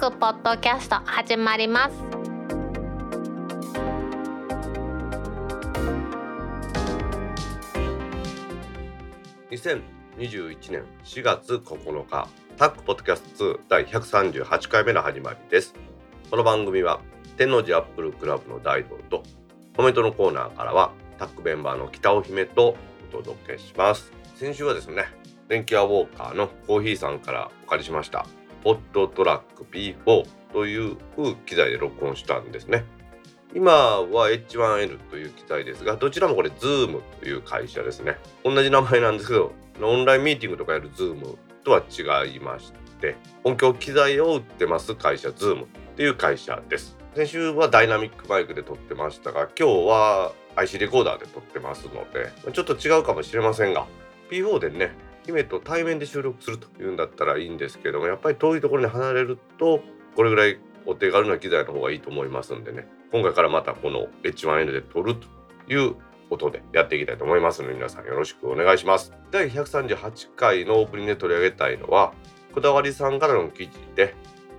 クポッドキャスト始まります。2021年4月9日タックポッドキャスト2第138回目の始まりです。この番組は天王寺アップルクラブの大道とコメントのコーナーからはタックメンバーの北尾姫とお届けします。先週はですね電気アウォーカーのコーヒーさんからお借りしました。ポットトラック P4 という機材で録音したんですね。今は H1N という機材ですがどちらもこれ Zoom という会社ですね。同じ名前なんですけどオンラインミーティングとかやる Zoom とは違いまして音響機材を売ってます会社 Zoom っていう会社です。先週はダイナミックマイクで撮ってましたが今日は IC レコーダーで撮ってますのでちょっと違うかもしれませんが P4 でね姫と対面で収録するというんだったらいいんですけどもやっぱり遠いところに離れるとこれぐらいお手軽な機材の方がいいと思いますんでね。今回からまたこの H1N で撮るという音でやっていきたいと思いますので皆さんよろしくお願いします。第138回のオープニングで取り上げたいのはこだわりさんからの記事で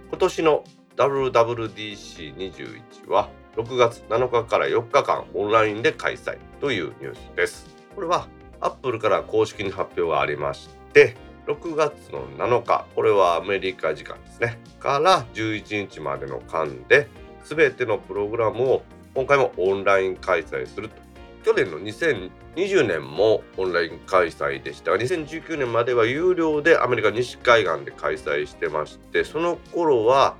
今年の WWDC21 は6月7日から4日間オンラインで開催というニュースです。これはアップルから公式に発表がありまして6月の7日これはアメリカ時間ですね。から11日までの間で全てのプログラムを今回もオンライン開催すると。去年の2020年もオンライン開催でしたが2019年までは有料でアメリカ西海岸で開催してましてその頃は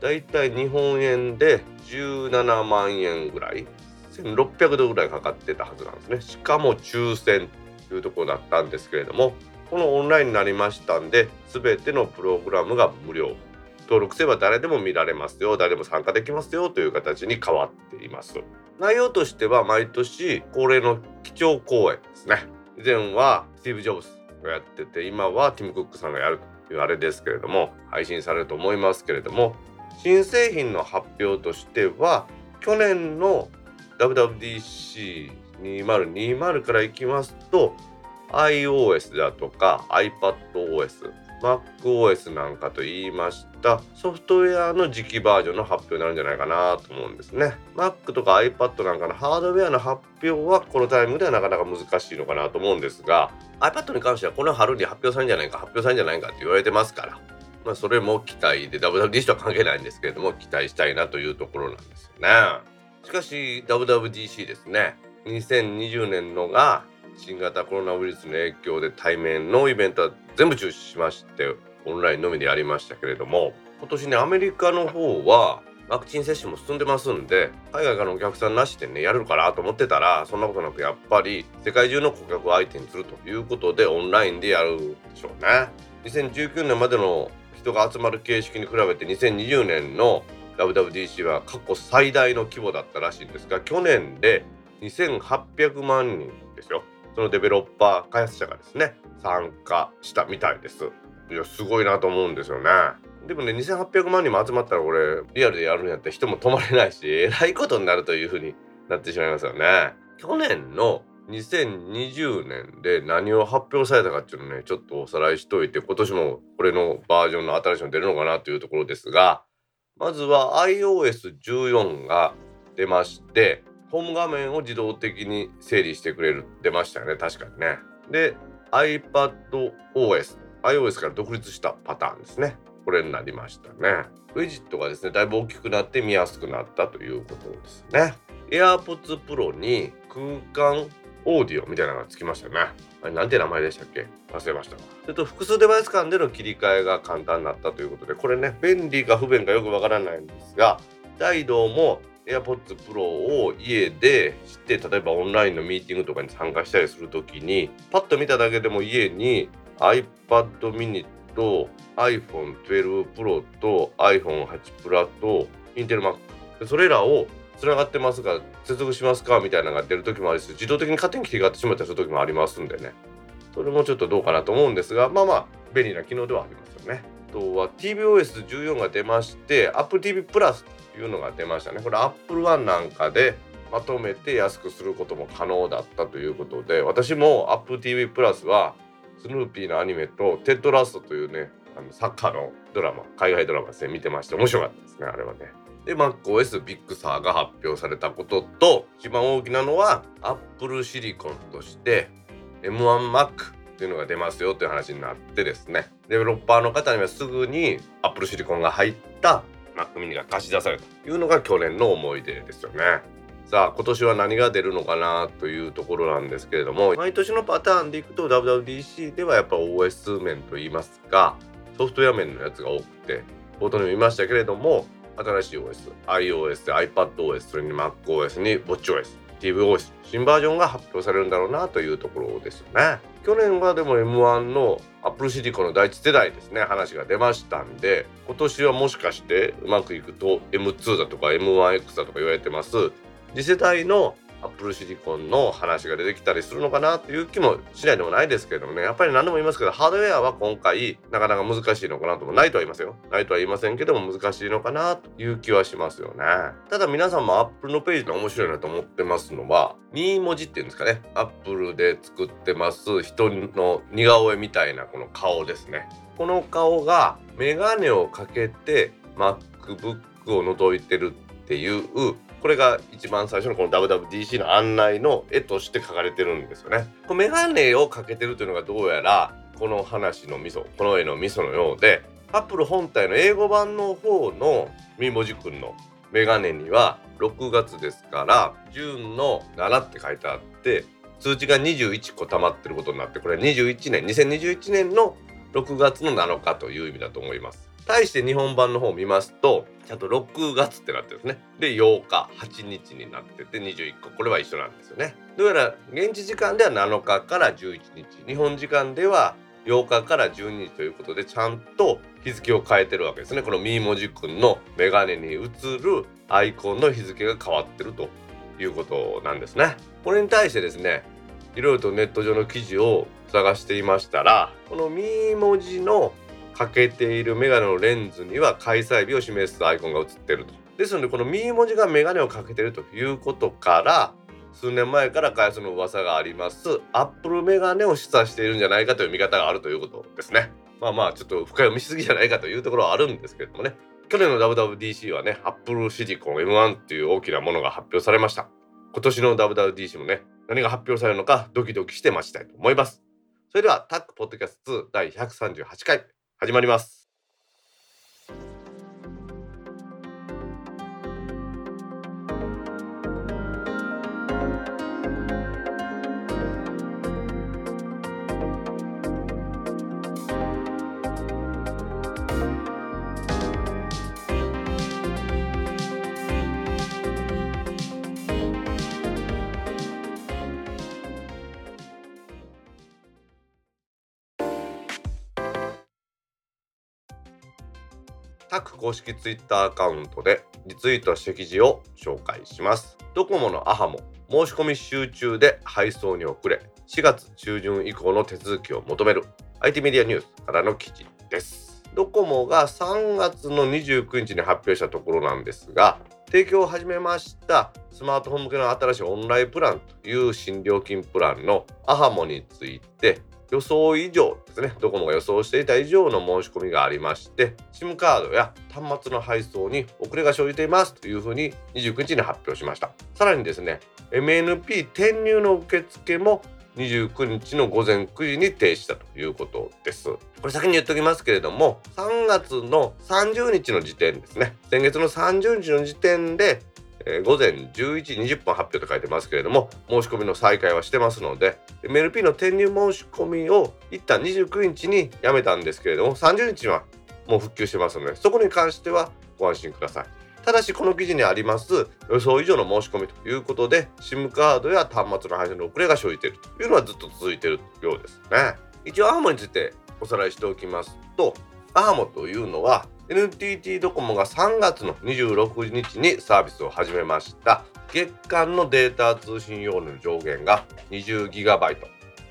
だいたい日本円で17万円ぐらい1600ドルぐらいかかってたはずなんですね。しかも抽選いうところだったんですけれどもこのオンラインになりましたんで全てのプログラムが無料。登録すれば誰でも見られますよ誰でも参加できますよという形に変わっています。内容としては毎年恒例の基調講演ですね。以前はスティーブ・ジョブズがやってて今はティム・クックさんがやるというあれですけれども配信されると思いますけれども新製品の発表としては去年の WWDC 2020からいきますと iOS だとか iPadOS、MacOS なんかと言いましたソフトウェアの次期バージョンの発表になるんじゃないかなと思うんですね。Mac とか iPad なんかのハードウェアの発表はこのタイミングではなかなか難しいのかなと思うんですが iPad に関してはこの春に発表されるんじゃないか発表されるんじゃないかって言われてますから。まあ、それも期待で WWDC とは関係ないんですけれども期待したいなというところなんですよね。しかし WWDC ですね2020年のが新型コロナウイルスの影響で対面のイベントは全部中止しましてオンラインのみでやりましたけれども今年ねアメリカの方はワクチン接種も進んでますんで海外からのお客さんなしでねやるかなと思ってたらそんなことなくやっぱり世界中の顧客を相手にするということでオンラインでやるでしょうね。2019年までの人が集まる形式に比べて2020年の WWDC は過去最大の規模だったらしいんですが去年で2800万人ですよそのデベロッパー開発者がですね参加したみたいです。いやすごいなと思うんですよね。でもね2800万人も集まったら俺リアルでやるんやったら人も止まれないしえらいことになるというふうになってしまいますよね。去年の2020年で何を発表されたかっていうのねちょっとおさらいしといて今年もこれのバージョンの新しいの出るのかなというところですがまずは iOS14 が出ましてホーム画面を自動的に整理してくれる出ましたよね。確かにね。で iPadOS iOS から独立したパターンですね。これになりましたね。ウィジットがですねだいぶ大きくなって見やすくなったということですね。AirPods Pro に空間オーディオみたいなのがつきましたね。あれなんて名前でしたっけ？忘れましたそれと複数デバイス間での切り替えが簡単になったということでこれね便利か不便かよくわからないんですが大道も AirPods Pro を家で知って例えばオンラインのミーティングとかに参加したりする時にパッと見ただけでも家に iPad mini と iPhone12 Pro と iPhone8 Plus と Intel Mac それらをつながってますが接続しますかみたいなのが出る時もあるし自動的に勝手に切り替わってしまったりする時もありますんでねそれもちょっとどうかなと思うんですがまあまあ便利な機能ではありますよね。あとは TVOS14 が出まして Apple TV プラスいうのが出ましたね。これ Apple One なんかでまとめて安くすることも可能だったということで私も Apple TV プラスはスヌーピーのアニメとテッドラストというねあのサッカーのドラマ海外ドラマですね見てまして面白かったですねあれはね。で MacOS Big Sur が発表されたことと一番大きなのは Apple Silicon として M1Mac っていうのが出ますよという話になってですねデベロッパーの方にはすぐに Apple シリコンが入った Mac mini が貸し出されたというのが去年の思い出ですよね。さあ今年は何が出るのかなというところなんですけれども毎年のパターンでいくと WWDC ではやっぱ OS 面といいますかソフトウェア面のやつが多くて冒頭にも言いましたけれども新しい OSiOSiPadOS、それに MacOS に WatchOS、DVOS、新バージョンが発表されるんだろうなというところですよね。去年はでも M1 のアップルシリコンの第一世代ですね話が出ましたんで今年はもしかしてうまくいくと M2 だとか M1X だとか言われてます次世代のアップルシリコンの話が出てきたりするのかなという気もしないでもないですけどもね。やっぱり何度も言いますけどハードウェアは今回なかなか難しいのかなともないとは言いますよないとは言いませんけども難しいのかなという気はしますよね。ただ皆さんもアップルのページで面白いなと思ってますのはミー文字っていうんですかね。アップルで作ってます人の似顔絵みたいなこの顔ですね。この顔がメガネをかけて MacBook を覗いてるっていうこれが一番最初のこの WWDC の案内の絵として書かれてるんですよね。このメガネをかけてるというのがどうやらこの話の味噌この絵の味噌のようでアップル本体の英語版の方のみもじくんのメガネには6月ですからジューンの7って書いてあって通知が21個溜まってることになってこれ21年2021年の6月の7日という意味だと思います。対して日本版の方を見ますとちゃんと6月ってなってるんですね。で8日8日になってて21個。これは一緒なんですよね。どうやら現地時間では7日から11日。日本時間では8日から12日ということでちゃんと日付を変えてるわけですね。このミーモジくんのメガネに映るアイコンの日付が変わってるということなんですね。これに対してですねいろいろとネット上の記事を探していましたらこのミー文字のかけているメガネのレンズには開催日を示すアイコンが映ってると。ですのでこの右文字がメガネをかけてるということから数年前から開発の噂がありますアップルメガネを示唆しているんじゃないかという見方があるということですね。まあまあちょっと深読みしすぎじゃないかというところはあるんですけれどもね去年の WWDC はねアップルシリコン M1 っていう大きなものが発表されました今年の WWDC もね何が発表されるのかドキドキして待ちたいと思いますそれではタックポッドキャスト2第138回始まります。公式ツイッターアカウントでリツイートした記事を紹介します。ドコモのアハモ申し込み集中で配送に遅れ4月中旬以降の手続きを求める。IT メディアニュースからの記事です。ドコモが3月の29日に発表したところなんですが提供を始めましたスマートフォン向けの新しいオンラインプランという新料金プランのアハモについて予想以上ですね。ドコモが予想していた以上の申し込みがありまして SIM カードや端末の配送に遅れが生じていますというふうに29日に発表しました。さらにですね MNP 転入の受付も29日の午前9時に停止したということです。これ先に言っておきますけれども3月の30日の時点ですね。先月の30日の時点でえー、午前11時20分発表と書いてますけれども申し込みの再開はしてますので MLP の転入申し込みを一旦29日にやめたんですけれども30日はもう復旧してますのでそこに関してはご安心ください。ただしこの記事にあります予想以上の申し込みということで SIM カードや端末の配信の遅れが生じているというのはずっと続いているようですね。一応アハモについておさらいしておきますとアハモというのは NTT ドコモが3月の26日にサービスを始めました。月間のデータ通信容量の上限が 20GB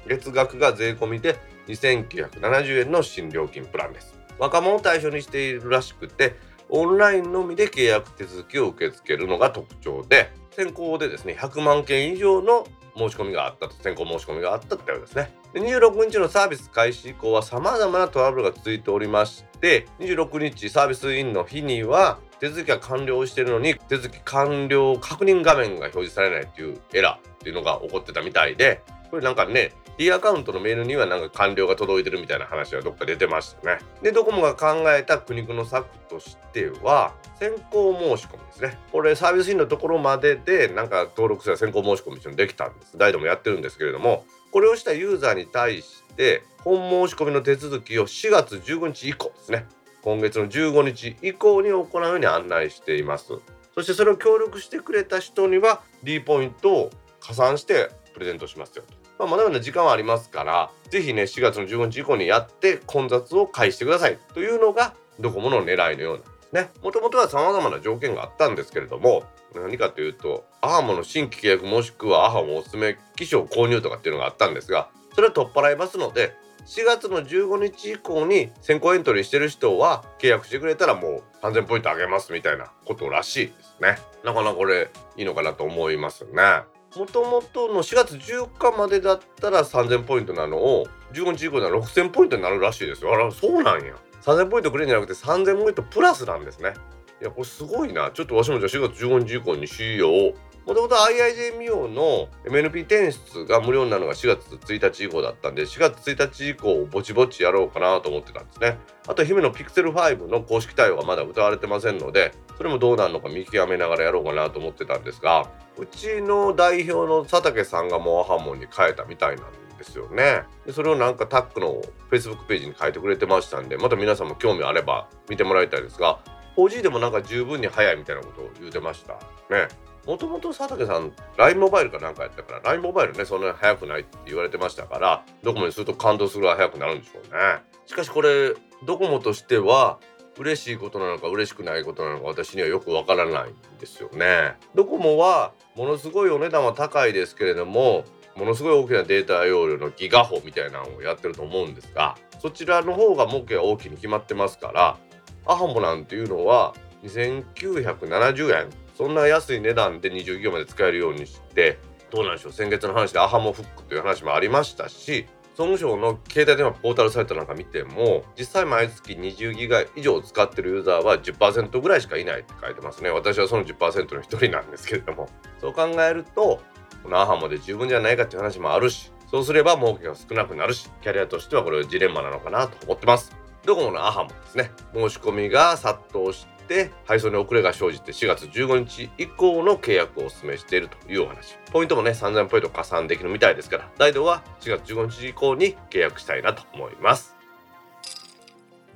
月額が税込みで2970円の新料金プランです。若者を対象にしているらしくてオンラインのみで契約手続きを受け付けるのが特徴で先行でですね100万件以上の申し込みがあったと先行申し込みがあったってわけですね。で26日のサービス開始以降は様々なトラブルが続いておりまして26日サービスインの日には手続きが完了してるのに手続き完了確認画面が表示されないというエラーっていうのが起こってたみたいでこれなんかね D アカウントのメールにはなんか完了が届いてるみたいな話がどっか出てましたね。で、ドコモが考えた苦肉の策としては、先行申し込みですね。これサービスインのところまででなんか登録すれば先行申し込みっていうのできたんです。大でもやってるんですけれども、これをしたユーザーに対して本申し込みの手続きを4月15日以降ですね。今月の15日以降に行うように案内しています。そしてそれを協力してくれた人には D ポイントを加算してプレゼントしますよと。まあ、まだまだ時間はありますから是非ね4月の15日以降にやって混雑を返してくださいというのがドコモの狙いのようなんですね。もともとは様々な条件があったんですけれども何かというとアハモの新規契約もしくはアハモおすすめ機種を購入とかっていうのがあったんですがそれは取っ払いますので4月の15日以降に先行エントリーしてる人は契約してくれたらもう3000ポイントあげますみたいなことらしいですね。なかなかこれいいのかなと思いますね。もともとの4月14日までだったら3000ポイントなのを15日以降なら6000ポイントになるらしいですよ。あらそうなんや。3000ポイントくれんじゃなくて3000ポイントプラスなんですね。いやこれすごいな。ちょっとわしもじゃあ4月15日以降にしよう。もともと IIJ ミオの MNP 転出が無料になるのが4月1日以降だったんで4月1日以降ぼちぼちやろうかなと思ってたんですね。あと姫の Pixel5 の公式対応がまだ歌われてませんのでそれもどうなるのか見極めながらやろうかなと思ってたんですがうちの代表の佐竹さんがモアハモンに変えたみたいなんですよね。でそれをなんかタックの Facebook ページに書いてくれてましたんでまた皆さんも興味あれば見てもらいたいですが 4G でもなんか十分に早いみたいなことを言うてましたね。もともと佐竹さん LINE モバイルかなんかやったから LINE モバイルねそんなに速くないって言われてましたからドコモにすると感動するは速くなるんでしょうね。しかしこれドコモとしては嬉しいことなのか嬉しくないことなのか私にはよくわからないんですよね。ドコモはものすごいお値段は高いですけれどもものすごい大きなデータ容量のギガホみたいなのをやってると思うんですがそちらの方が儲けは大きに決まってますからアハモなんていうのは2970円そんな安い値段で20ギガまで使えるようにしてどうなんでしょう。先月の話でアハモフックという話もありましたし総務省の携帯電話ポータルサイトなんか見ても実際毎月20ギガ以上使ってるユーザーは10%ぐらいしかいないって書いてますね。私はその10%の一人なんですけれども。そう考えるとこのアハモで十分じゃないかっていう話もあるしそうすれば儲けが少なくなるしキャリアとしてはこれはジレンマなのかなと思ってます。ドコモのアハモですね。申し込みが殺到して配送に遅れが生じて4月15日以降の契約をお勧めしているというお話。ポイントもね3000ポイント加算できるみたいですから大道は4月15日以降に契約したいなと思います。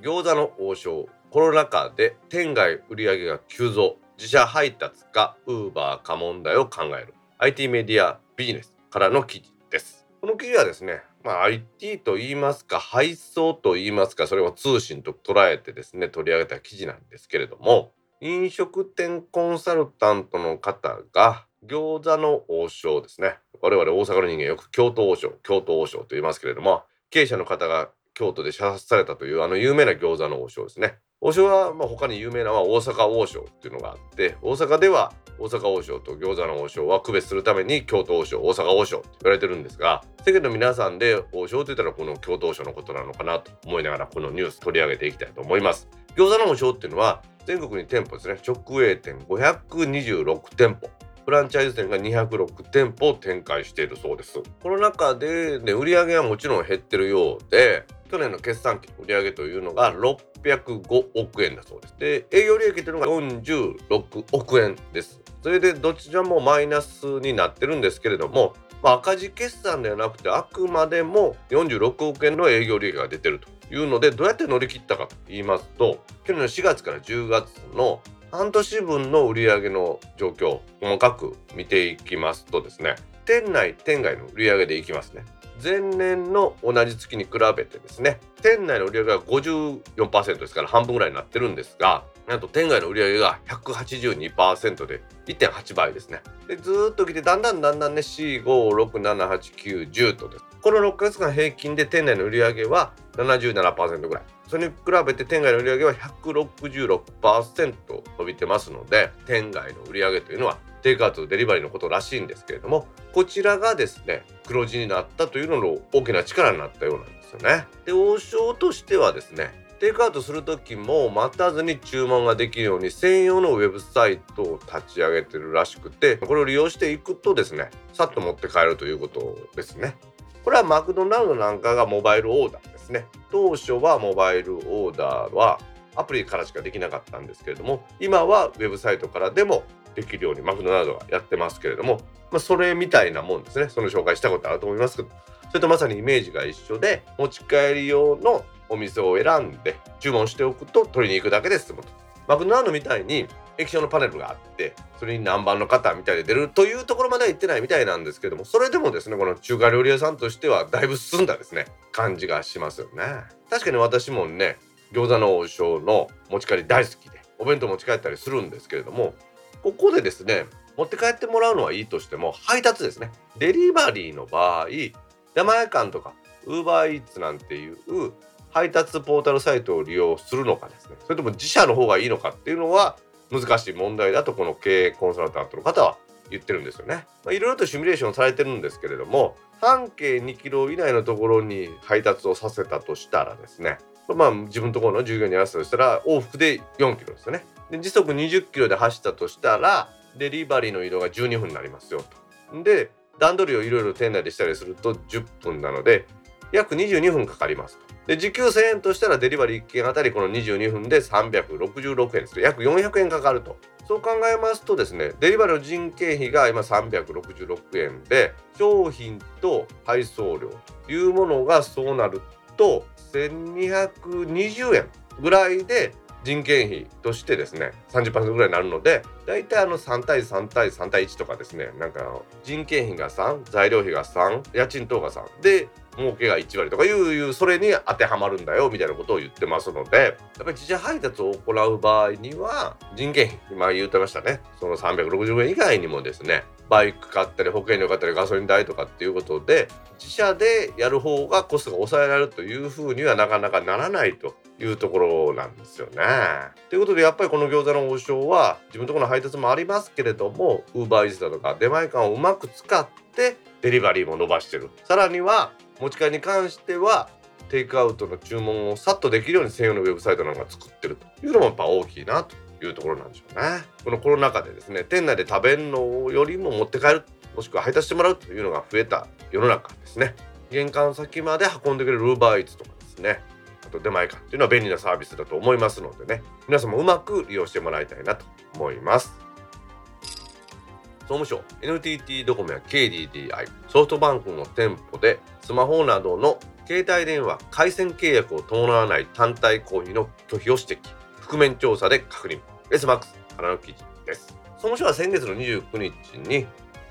餃子の王将コロナ禍で店外売上が急増。自社配達かウーバーか問題を考える。IT メディアビジネスからの記事です。この記事はですねまあ、IT と言いますか配送と言いますかそれを通信と捉えてですね取り上げた記事なんですけれども飲食店コンサルタントの方が餃子の王将ですね。我々大阪の人間よく京都王将京都王将と言いますけれども経営者の方が京都で射殺されたというあの有名な餃子の王将ですね。王将はまあ他に有名なのは大阪王将っていうのがあって大阪では大阪王将と餃子の王将は区別するために京都王将大阪王将と言われてるんですが世間の皆さんで王将と言ったらこの京都王将のことなのかなと思いながらこのニュース取り上げていきたいと思います。餃子の王将っていうのは全国に店舗ですね。直営店526店舗。フランチャイズ店が206店舗を展開しているそうです。この中で、ね、売上げはもちろん減ってるようで去年の決算期売上というのが605億円だそうです。で営業利益というのが46億円です。それでどちらもマイナスになってるんですけれども、まあ、赤字決算ではなくてあくまでも46億円の営業利益が出てるというのでどうやって乗り切ったかと言いますと去年の4月から10月の半年分の売上の状況細かく見ていきますとですね店内店外の売上でいきますね。前年の同じ月に比べてですね店内の売上が54%ですから半分ぐらいになってるんですがなんと店外の売上が182%で1.8倍ですね。でずっと来てだんだんだんだんね45678910とです。この6ヶ月間平均で店内の売上は77%ぐらい。それに比べて店外の売り上げは166%伸びてますので店外の売上というのはテイクアウトデリバリーのことらしいんですけれどもこちらがですね黒字になったというのの大きな力になったようなんですよね。で王将としてはですねテイクアウトする時も待たずに注文ができるように専用のウェブサイトを立ち上げてるらしくてこれを利用していくとですねさっと持って帰るということですね。これはマクドナルドなんかがモバイルオーダーですね。当初はモバイルオーダーはアプリからしかできなかったんですけれども今はウェブサイトからでもできるようにマクドナルドがやってますけれども、まあ、それみたいなもんですねその紹介したことあると思いますけどそれとまさにイメージが一緒で持ち帰り用のお店を選んで注文しておくと取りに行くだけで済むと。マクドナルドみたいに液晶のパネルがあってそれに何番の方みたいで出るというところまでは行ってないみたいなんですけどもそれでもですねこの中華料理屋さんとしてはだいぶ進んだですね感じがしますよね。確かに私もね餃子の王将の持ち帰り大好きでお弁当持ち帰ったりするんですけれどもここでですね持って帰ってもらうのはいいとしても配達ですね。デリバリーの場合出前館とかウーバーイーツなんていう配達ポータルサイトを利用するのかですねそれとも自社の方がいいのかっていうのは難しい問題だとこの経営コンサルタントの方は言ってるんですよね。まあ、いろいろとシミュレーションされてるんですけれども半径2キロ以内のところに配達をさせたとしたらですねまあ自分のところの従業員に合わせたとしたら往復で4キロですよね。で時速20キロで走ったとしたらデリバリーの移動が12分になりますよと。で段取りをいろいろ店内でしたりすると10分なので約22分かかりますと。で時給1000円としたらデリバリー1件あたりこの22分で366円です約400円かかると。そう考えますとですねデリバリーの人件費が今366円で商品と配送料というものがそうなると1220円ぐらいで人件費としてですね30%ぐらいになるので大体あの3対3対3対1とかですねなんか人件費が3材料費が3家賃等が3で儲けが1割とかいうそれに当てはまるんだよみたいなことを言ってますのでやっぱり自社配達を行う場合には人件費今言ってましたねその360円以外にもですねバイク買ったり保険料買ったりガソリン代とかっていうことで自社でやる方がコストが抑えられるというふうにはなかなかならないというところなんですよね。ということでやっぱりこの餃子の王将は自分のところの配達もありますけれどもウーバーイーツだとか出前館をうまく使ってデリバリーも伸ばしてるさらには持ち帰りに関してはテイクアウトの注文をさっとできるように専用のウェブサイトなんか作ってるというのもやっぱ大きいなというところなんでしょうね。このコロナ禍でですね店内で食べるのよりも持って帰るもしくは配達してもらうというのが増えた世の中ですね玄関先まで運んでくれるウーバーイーツとかですねあと出前館っていうのは便利なサービスだと思いますのでね皆さんもうまく利用してもらいたいなと思います。総務省 NTT ドコモや KDDI ソフトバンクの店舗でスマホなどの携帯電話回線契約を伴わない単体行為の拒否を指摘覆面調査で確認 SMAX からの記事です。総務省は先月の29日に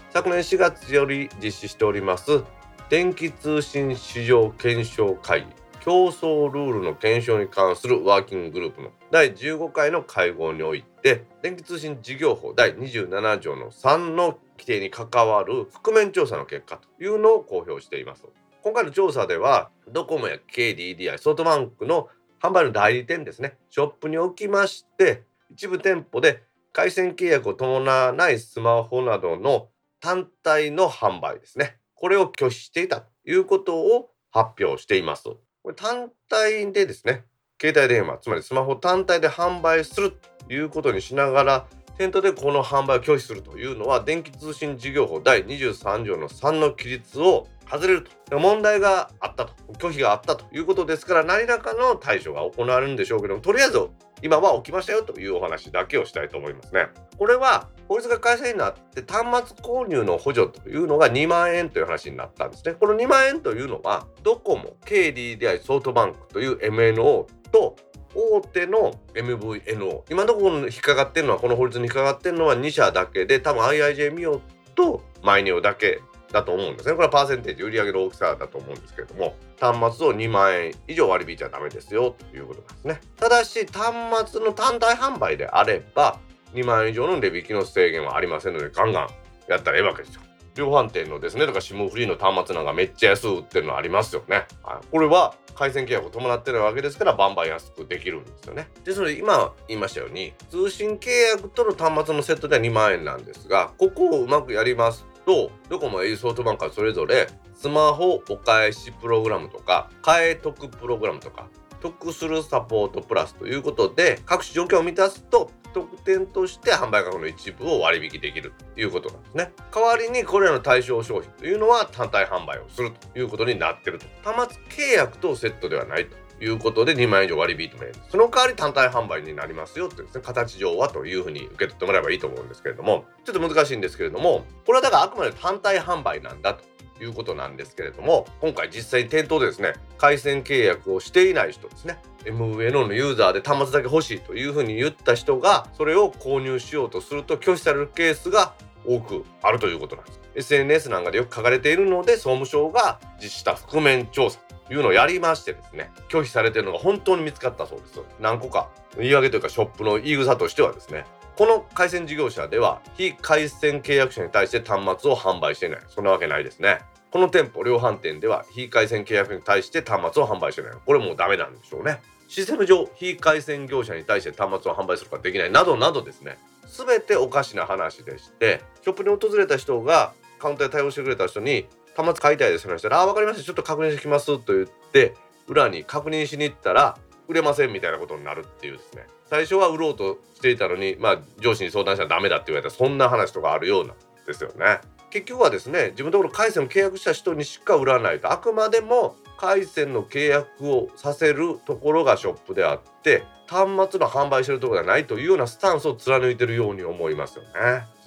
昨年4月より実施しております電気通信市場検証会議競争ルールの検証に関するワーキンググループの第15回の会合において電気通信事業法第27条の3の規定に関わる覆面調査の結果というのを公表しています。今回の調査ではドコモや KDDI ソフトバンクの販売の代理店ですねショップにおきまして一部店舗で回線契約を伴わないスマホなどの単体の販売ですね。これを拒否していたということを発表していますこれ単体でですね携帯電話つまりスマホ単体で販売するということにしながら店頭でこの販売を拒否するというのは電気通信事業法第23条の3の規律を外れると問題があったと拒否があったということですから何らかの対処が行われるんでしょうけどもとりあえず今は起きましたよというお話だけをしたいと思いますね。これは法律が改正になって端末購入の補助というのが2万円という話になったんですね。この2万円というのはドコモ KDDI ソフトバンクという MNO と大手の MVNO 今のところ引っかかってるのはこの法律に引っかかってるのは2社だけで多分 IIJ ミオとマイネオだけだと思うんですね。これはパーセンテージ売り上げの大きさだと思うんですけれども端末を2万円以上割り引いちゃダメですよということなんですね。ただし端末の単体販売であれば2万円以上の値引きの制限はありませんのでガンガンやったらええわけですよ。量販店のですねとか SIM フリーの端末なんかめっちゃ安売ってるのありますよね、はい、これは回線契約を伴ってるわけですからバンバン安くできるんですよね。ですので今言いましたように通信契約との端末のセットでは2万円なんですがここをうまくやりますとドコモ au ソフトバンクはそれぞれスマホお返しプログラムとか替え得プログラムとか得するサポートプラスということで各種条件を満たすと特典として販売価格の一部を割引できるということなんですね。代わりにこれらの対象商品というのは単体販売をするということになっていると。端末契約とセットではないということで2万円以上割引とも言える。その代わり単体販売になりますよってですね形上はというふうに受け取ってもらえばいいと思うんですけれどもちょっと難しいんですけれどもこれはだからあくまで単体販売なんだと。いうことなんですけれども今回実際に店頭でですね回線契約をしていない人ですね。MVNO のユーザーで端末だけ欲しいというふうに言った人がそれを購入しようとすると拒否されるケースが多くあるということなんです。SNS なんかでよく書かれているので総務省が実施した覆面調査というのをやりましてですね拒否されているのが本当に見つかったそうです。何個か言い訳というかショップの言い草としてはですねこの回線事業者では非回線契約者に対して端末を販売していない。そんなわけないですね。この店舗量販店では非回線契約に対して端末を販売してない。これもうダメなんでしょうね。システム上非回線業者に対して端末を販売することができない。などなどですね。全ておかしな話でしてショップに訪れた人がカウンターで対応してくれた人に端末買いたいです話したら「あ分かりました。ちょっと確認してきます」と言って裏に確認しに行ったら売れませんみたいなことになるっていうですね。最初は売ろうとしていたのにまあ上司に相談したらダメだって言われたそんな話とかあるようなんですよね。結局はですね自分のところ回線を契約した人にしか売らないとあくまでも回線の契約をさせるところがショップであって端末の販売してるところではないというようなスタンスを貫いてるように思いますよね。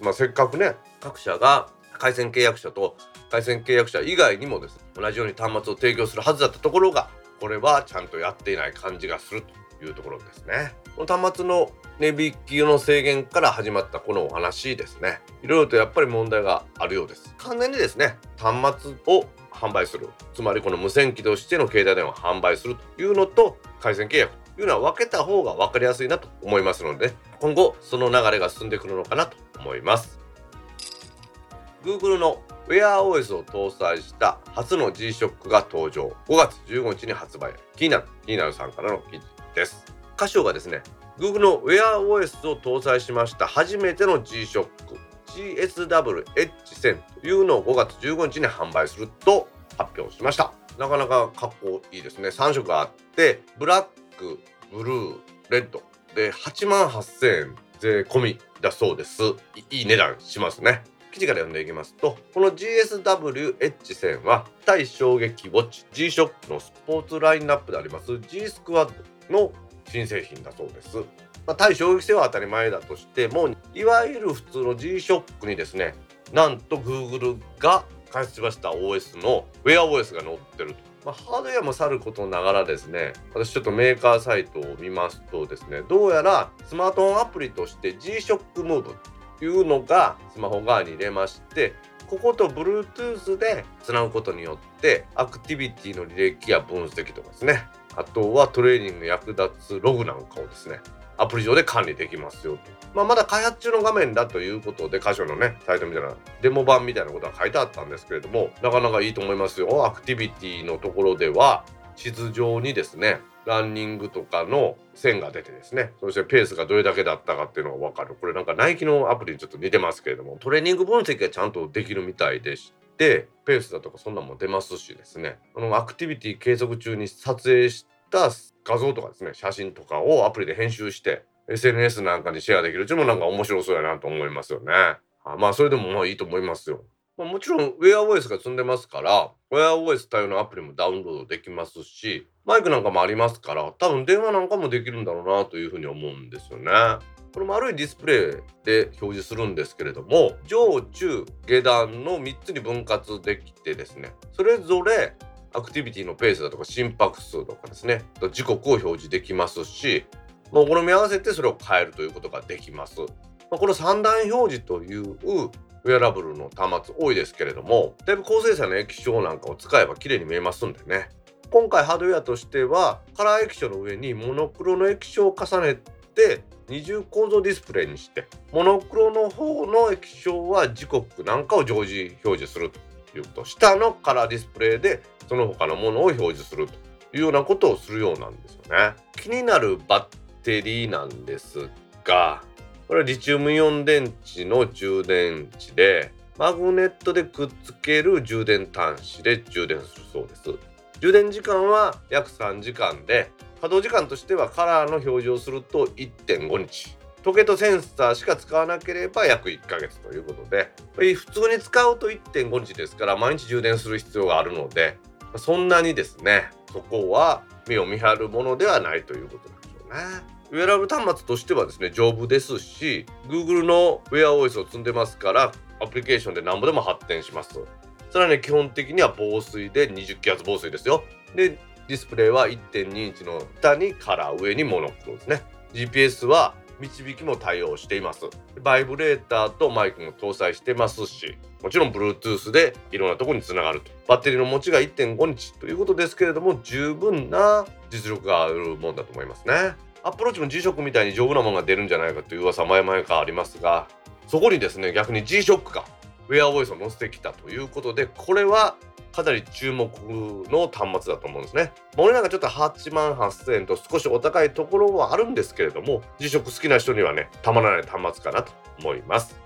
まあ、せっかくね各社が回線契約者と回線契約者以外にもですね同じように端末を提供するはずだったところがこれはちゃんとやっていない感じがするというところですね。この端末の値引きの制限から始まったこのお話ですね。いろいろとやっぱり問題があるようです。完全にですね端末を販売する。つまりこの無線機としての携帯電話を販売するというのと回線契約というのは分けた方が分かりやすいなと思いますので今後その流れが進んでくるのかなと思います。Google の WearOS を搭載した初の G-SHOCK が登場。5月15日に発売。気になる気になるさんからの記事。です。歌唱がですね Google の WearOS を搭載しました初めての G-SHOCK GSW H1000 というのを5月15日に販売すると発表しました。なかなかかっこいいですね。3色あってブラックブルーレッド。で8万8000円税込みだそうです。いい値段しますね。記事から読んでいきますとこの GSW-H1000 は対衝撃ウォッチ G-SHOCK のスポーツラインナップであります G スクワッドの新製品だそうです。まあ、対衝撃性は当たり前だとしてもいわゆる普通の G-SHOCK にですねなんと Google が開発しました OS の WearOS が載ってると。まあ、ハードウェアもさることながらですね私ちょっとメーカーサイトを見ますとですねどうやらスマートフォンアプリとして G-SHOCK Move いうのがスマホ側に入れましてここと Bluetooth でつなぐことによってアクティビティの履歴や分析とかですねあとはトレーニングに役立つログなんかをですねアプリ上で管理できますよと。まあ、まだ開発中の画面だということで、箇所のね、サイトみたいな、デモ版みたいなことが書いてあったんですけれども、なかなかいいと思いますよ。アクティビティのところでは、地図上にですね、ランニングとかの線が出てですね、そしてペースがどれだけだったかっていうのが分かる。これなんかナイキのアプリにちょっと似てますけれども、トレーニング分析がちゃんとできるみたいでして、ペースだとかそんなんも出ますしですね、あのアクティビティ継続中に撮影した画像とかですね写真とかをアプリで編集して SNS なんかにシェアできるうのもなんか面白そうやなと思いますよね。あまあそれでもまあいいと思いますよ。まあ、もちろん WearOS が積んでますから WearOS 対応のアプリもダウンロードできますしマイクなんかもありますから多分電話なんかもできるんだろうなというふうに思うんですよね。これ丸いディスプレイで表示するんですけれども上中下段の3つに分割できてですねそれぞれアクティビティのペースだとか心拍数とかですね時刻を表示できますしお好み合わせてそれを変えるということができます。この3段表示というウェアラブルの端末多いですけれどもだいぶ高精細な液晶なんかを使えば綺麗に見えますんでね今回ハードウェアとしてはカラー液晶の上にモノクロの液晶を重ねて二重構造ディスプレイにしてモノクロの方の液晶は時刻なんかを常時表示するということ下のカラーディスプレイでその他のものを表示するというようなことをするようなんですよね。気になるバッテリーなんですがこれはリチウムイオン電池の充電池でマグネットでくっつける充電端子で充電するそうです。充電時間は約3時間で稼働時間としてはカラーの表示をすると1.5日時計とセンサーしか使わなければ約1ヶ月ということで普通に使うと1.5日ですから毎日充電する必要があるのでそんなにですねそこは目を見張るものではないということなんでしょうね。ウェアラブル端末としてはですね丈夫ですし Google の WearOS を積んでますからアプリケーションで何ぼでも発展しますさらに基本的には防水で20気圧防水ですよ。でディスプレイは1.2インチの下にカラー上にモノクロですね。GPS は導きも対応しています。バイブレーターとマイクも搭載してますしもちろん Bluetooth でいろんなところにつながると。バッテリーの持ちが1.5日ということですけれども十分な実力があるもんだと思いますね。アップローチも G ショックみたいに丈夫なものが出るんじゃないかという噂前々からありますがそこにですね逆に G-SHOCK がウェアボイスを載せてきたということでこれはかなり注目の端末だと思うんですね。お値段がちょっと8万8000円と少しお高いところはあるんですけれども、自食好きな人にはね、たまらない端末かなと思います。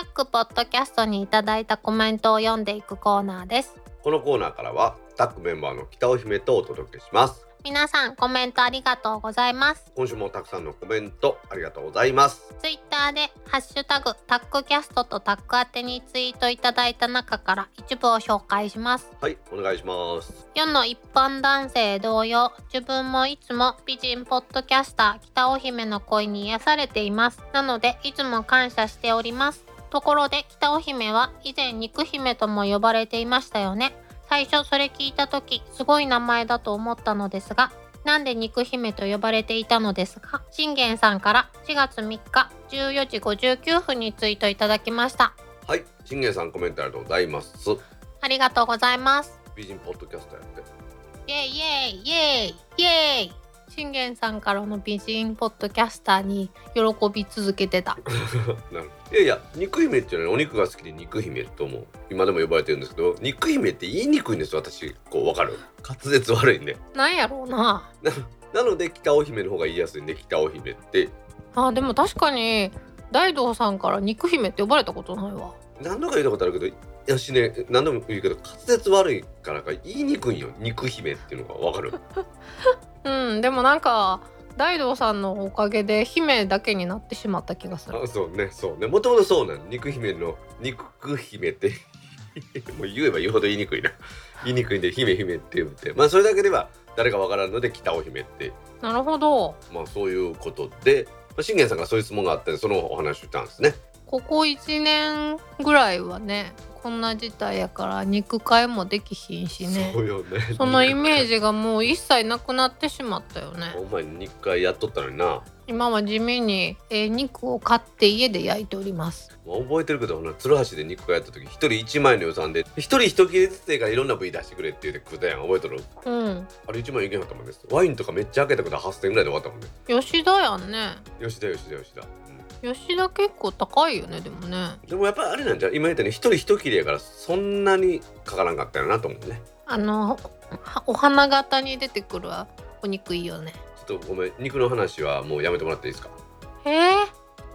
タックポッドキャストにいただいたコメントを読んでいくコーナーです。このコーナーからはタックメンバーの北尾姫とお届けします。皆さんコメントありがとうございます。今週もたくさんのコメントありがとうございます。ツイッターでハッシュタグタックキャストとタック宛てにツイートいただいた中から一部を紹介します。はいお願いします。世の一般男性同様自分もいつも美人ポッドキャスター北尾姫の声に癒されています。なのでいつも感謝しておりますところで北尾姫は以前肉姫とも呼ばれていましたよね。最初それ聞いた時すごい名前だと思ったのですがなんで肉姫と呼ばれていたのですか？信玄さんから4月3日14時59分にツイートいただきました。はい信玄さんコメントありがとうございます。ありがとうございます。美人ポッドキャストやって。イエイイエイイエイイエイ信玄さんからの美人ポッドキャスターに喜び続けてた。いやいや肉姫っていうのはお肉が好きで肉姫とも今でも呼ばれてるんですけど肉姫って言いにくいんです私。こうわかる？滑舌悪いんで。なんやろうな。なので北尾姫の方が言いやすいんで北尾姫って。あでも確かに大道さんから肉姫って呼ばれたことないわ。何度か言ったことあるけどいやしね。何度も言うけど滑舌悪いからか言いにくいよ肉姫っていうのが。わかる？うんでもなんか大道さんのおかげで姫だけになってしまった気がする。あそうねそうね。もともとそうなん。肉姫の肉姫って。もう言えば言うほど言いにくいな。言いにくいんで姫姫って言って。まあそれだけでは誰かわからんので北尾姫って。なるほど。まあそういうことで。信玄さんがそういう質問があってそのお話をしたんですねここ1年ぐらいはねこんな事態やから肉替えもできひんしね。そうよね。そのイメージがもう一切なくなってしまったよね。お前肉替えやっとったのにな。今は地味に、えー、肉を買って家で焼いております。覚えてるけどな鶴橋で肉替えやった時一人1万円の予算で一人一切れずつでからいろんな部位出してくれって言って食ったやん覚えてるうん。あれ1万円いけなかったもんですワインとかめっちゃ開けたけど8000円ぐらいで終わったもんね。吉田やんね。吉田吉田吉田吉田結構高いよねでもね。でもやっぱりあれなんじゃ今言ったように一人一切れやからそんなにかからんかったよなと思うね。あのお花形に出てくるお肉いいよね。ちょっとごめん肉の話はもうやめてもらっていいですか？へえ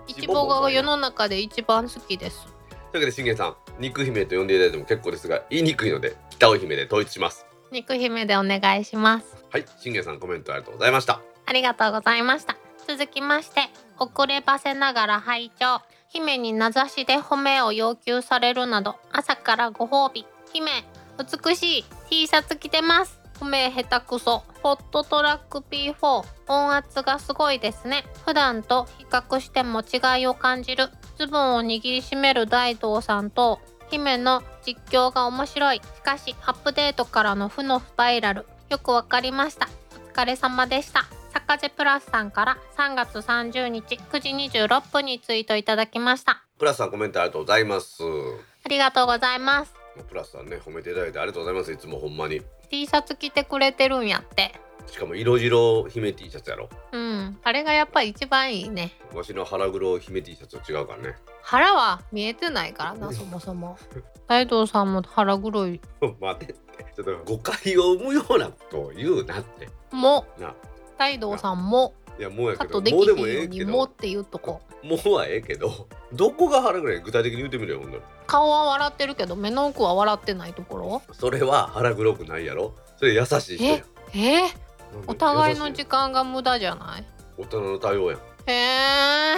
イチボが世の中で一番好きです。というわけで信玄さん肉姫と呼んでいただいても結構ですが言いにくいので北尾姫で統一します。肉姫でお願いします。はい信玄さんコメントありがとうございました。ありがとうございました。続きまして遅ればせながら拝聴。姫に名指しで褒めを要求されるなど朝からご褒美。姫美しい。T シャツ着てます。褒め下手くそ。ホットトラック P4 音圧がすごいですね。普段と比較しても違いを感じる。ズボンを握りしめる大道さんと姫の実況が面白い。しかしアップデートからの負のスパイラル。よくわかりました。お疲れ様でした。サッカジェプラスさんから3月30日9時26分にツイートいただきました。プラスさんコメントありがとうございます。ありがとうございます。プラスさんね褒めていただいてありがとうございます。いつもほんまに。T シャツ着てくれてるんやって。しかも色白姫 T シャツやろ。うんあれがやっぱり一番いいね。わしの腹黒姫 T シャツと違うからね。腹は見えてないからなそもそも。大道さんも腹黒い。待てってちょっと誤解を生むようなことを言うなって。も。な大道さんもいやもうやけど。カットできもうでひんようもええけど。にもっていうとこ。もうはええけど。どこが腹黒い具体的に言ってみるよほんなら顔は笑ってるけど目の奥は笑ってないところ？それは腹黒くないやろ。それ優しい人や。え？ー、お互いの時間が無駄じゃない？大人の対応やん。へ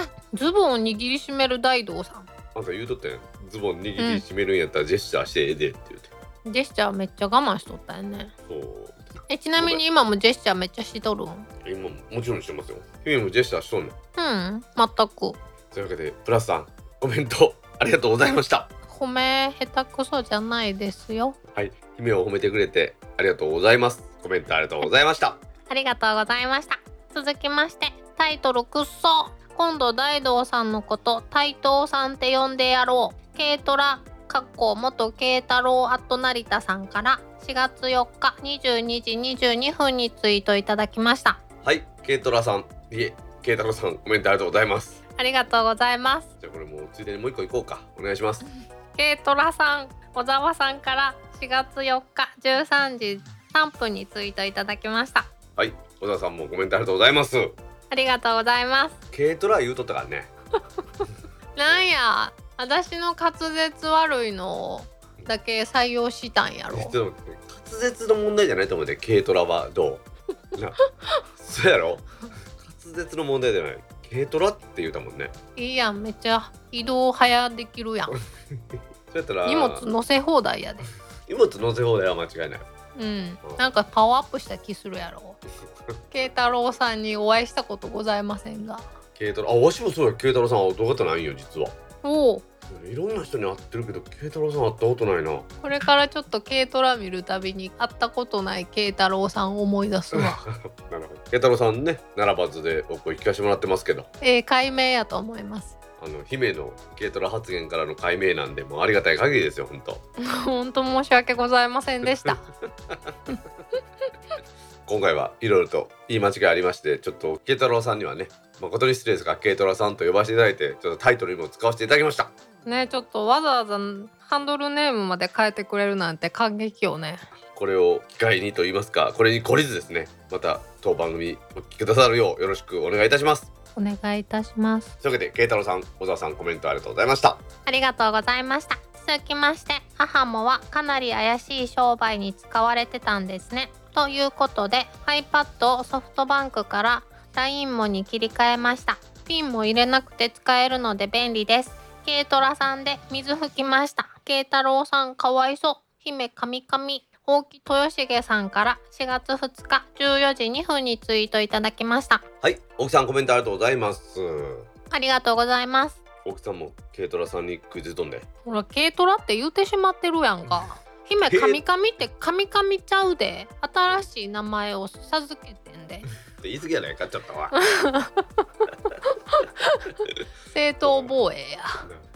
え。ズボンを握りしめる大道さん。あんた言うとったやん。ズボン握りしめるんやったらジェスチャーしてええでって言うて、ジェスチャーめっちゃ我慢しとったよね。そうえちなみに今もジェスチャーめっちゃしとるん？今ももちろんしてますよ。君もジェスチャーしとんのうん全く。というわけでプラスさんコメント ありがとうございました。褒め下手くそじゃないですよ。はい姫を褒めてくれてありがとうございます。コメントありがとうございました。ありがとうございました。続きましてタイトルくっそ。今度大道さんのこと台東さんって呼んでやろう。軽トラかっこ元慶太郎アット成田さんから4月4日22時22分にツイートいただきました。はいケイトラさん。いえケイタロウさんコメントありがとうございます。ありがとうございます。じゃあこれもうついでにもう一個いこうか。お願いします。軽トラさん小沢さんから4月4日13時3分にツイートいただきました。はい小田さんもコメントありがとうございます。ありがとうございます。軽トラ言うとったからね。なんや私の滑舌悪いのだけ採用したんやろ。ちょっと待って滑舌の問題じゃないと思うで軽トラはどう？なそうやろ？滑舌の問題じゃない。軽トラって言うたもんね。いいやんめっちゃ移動早できるやん。そうやったら荷物乗せ放題やで。荷物乗せ放題は間違いない。うん。なんかパワーアップした気するやろ。慶太郎さんにお会いしたことございませんが。軽トラあわしもそうや。軽太郎さんはどうかってないんよ実はおおいろんな人に会ってるけど軽太郎さん会ったことないな。これからちょっと軽トラ見るたびに会ったことない慶太郎さんを思い出すわ。なるほど。慶太郎さんね奈良バズでお声聞かせてもらってますけど。ええ解明やと思います。あの姫の軽トラ発言からの解明なんでもうありがたい限りですよ本当。本当申し訳ございませんでした。今回はいろいろと言い間違いありましてちょっと慶太郎さんにはね誠に失礼ですが慶太郎さんと呼ばせていただいてちょっとタイトルにも使わせていただきました。ねちょっとわざわざハンドルネームまで変えてくれるなんて感激よね。これを機会にと言いますかこれに懲りずですねまた当番組お聞きくださるようよろしくお願いいたします。お願いいたします。というわけで慶太郎さん小沢さんコメントありがとうございました。ありがとうございました。続きまして母もはかなり怪しい商売に使われてたんですね。ということで iPad をソフトバンクから LINE もに切り替えました。ピンも入れなくて使えるので便利です。軽トラさんで水拭きました。慶太郎さんかわいそう。姫かみかみ。大木豊重さんから4月2日14時2分にツイートいただきました。はい。奥さんコメントありがとうございます。ありがとうございます。奥さんも軽トラさんにクイズ飛んで。ほら軽トラって言うてしまってるやんか。姫軽カミカミってカミカミちゃうで。新しい名前を授けてんで言い過ぎやないかちょっとは。正当防衛や。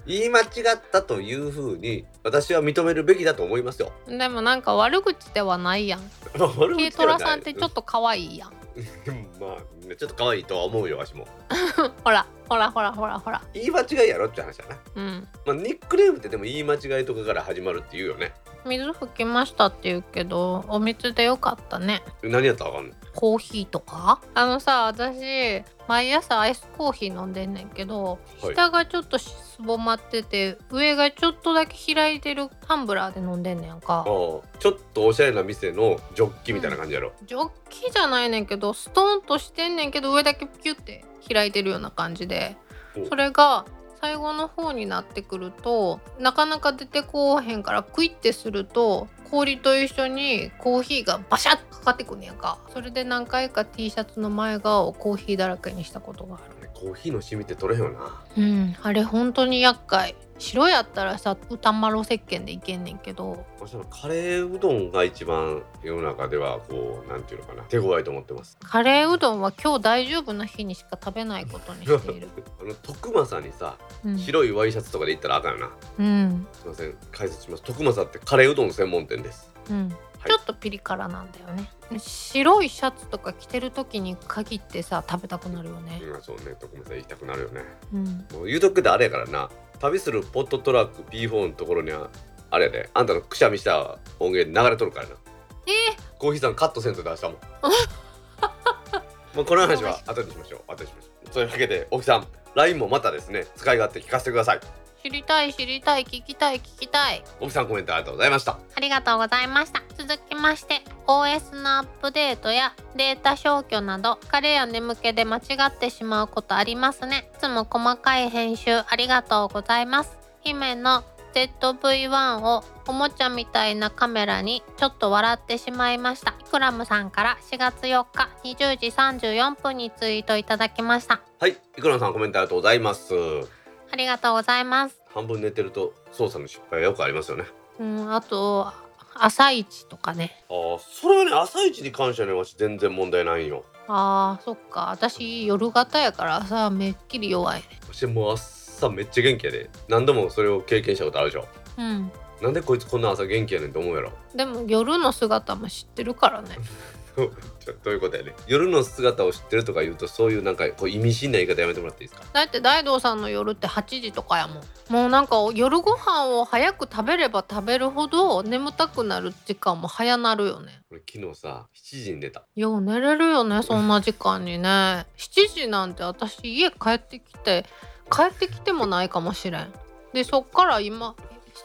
言い間違ったというふうに私は認めるべきだと思いますよ。でもなんか悪口ではないやん。軽トラさんってちょっと可愛いやん。と まあねちょっと可愛いとは思うよわしも。ほらほらほらほらほら。言い間違いやろって話だな。うん。まあニックネームってでも言い間違いとかから始まるって言うよね。水拭きましたって言うけどお水でよかったね。何やったらわかんないコーヒーとか？あのさ私毎朝アイスコーヒー飲んでんねんけど、はい。下がちょっとすぼまってて上がちょっとだけ開いてるタンブラーで飲んでんねんか。ちょっとおしゃれな店のジョッキみたいな感じやろ、ジョッキじゃないねんけどストーンとしてんねんけど上だけピュって開いてるような感じで。お。それが最後の方になってくるとなかなか出てこうへんからクイッてすると氷と一緒にコーヒーがバシャッとかかってくんねやんか。それで何回か T シャツの前側をコーヒーだらけにしたことがある。コーヒーのシミって取れへんよな。うん。あれ本当に厄介。白やったらさ歌丸石鹸でいけんねんけど。私はカレーうどんが一番世の中ではこうなんていうのかな。手強いと思ってます。カレーうどんは今日大丈夫な日にしか食べないことにしている、あの徳政にさうん。白いワイシャツとかで行ったらあかんよな、うん。すいません。解説します。徳政ってカレーうどん専門店です。うん。はいちょっとピリ辛なんだよね。白いシャツとか着てる時に限ってさ食べたくなるよね。うんそうね。徳政言いたくなるよね。うん。もう言うとくけどあれやからな。旅するポットトラック P4 のところにはあれやで。あんたのくしゃみした音源流れとるからな。えコーヒーさんカットせんと出したもん。もうこの話は後にしましょう。後にしましょう。そういうわけで沖さん LINE もまたですね使い勝手聞かせてください。知りたい知りたい聞きたい聞きたい。沖さんコメントありがとうございました。ありがとうございました続きまして OS のアップデートやデータ消去など疲れや眠気で間違ってしまうことありますね。いつも細かい編集ありがとうございます。姫の ZV-1 をおもちゃみたいなカメラにちょっと笑ってしまいました。イクラムさんから4月4日20時34分にツイートいただきました。はいいくらさんコメントありがとうございます。ありがとうございます。半分寝てると操作の失敗がよくありますよね。うんあと朝一とかね。ああそれはね朝一に関してはねわし全然問題ないんよ。あーそっか。私夜型やから朝めっきり弱いね。わしもう朝めっちゃ元気やで。何度もそれを経験したことあるでしょうん。なんでこいつこんな朝元気やねんと思うやろ。でも夜の姿も知ってるからね どういうことやね。夜の姿を知ってるとか言うとそういうなんかこう意味深な言い方やめてもらっていいですか？だって大道さんの夜って8時とかやもん。もうなんか夜ご飯を早く食べれば食べるほど眠たくなる時間も早なるよね。俺昨日さ7時に寝た。よう寝れるよねそんな時間にね。7時なんて私家帰ってきて帰ってきてもないかもしれん。でそっから今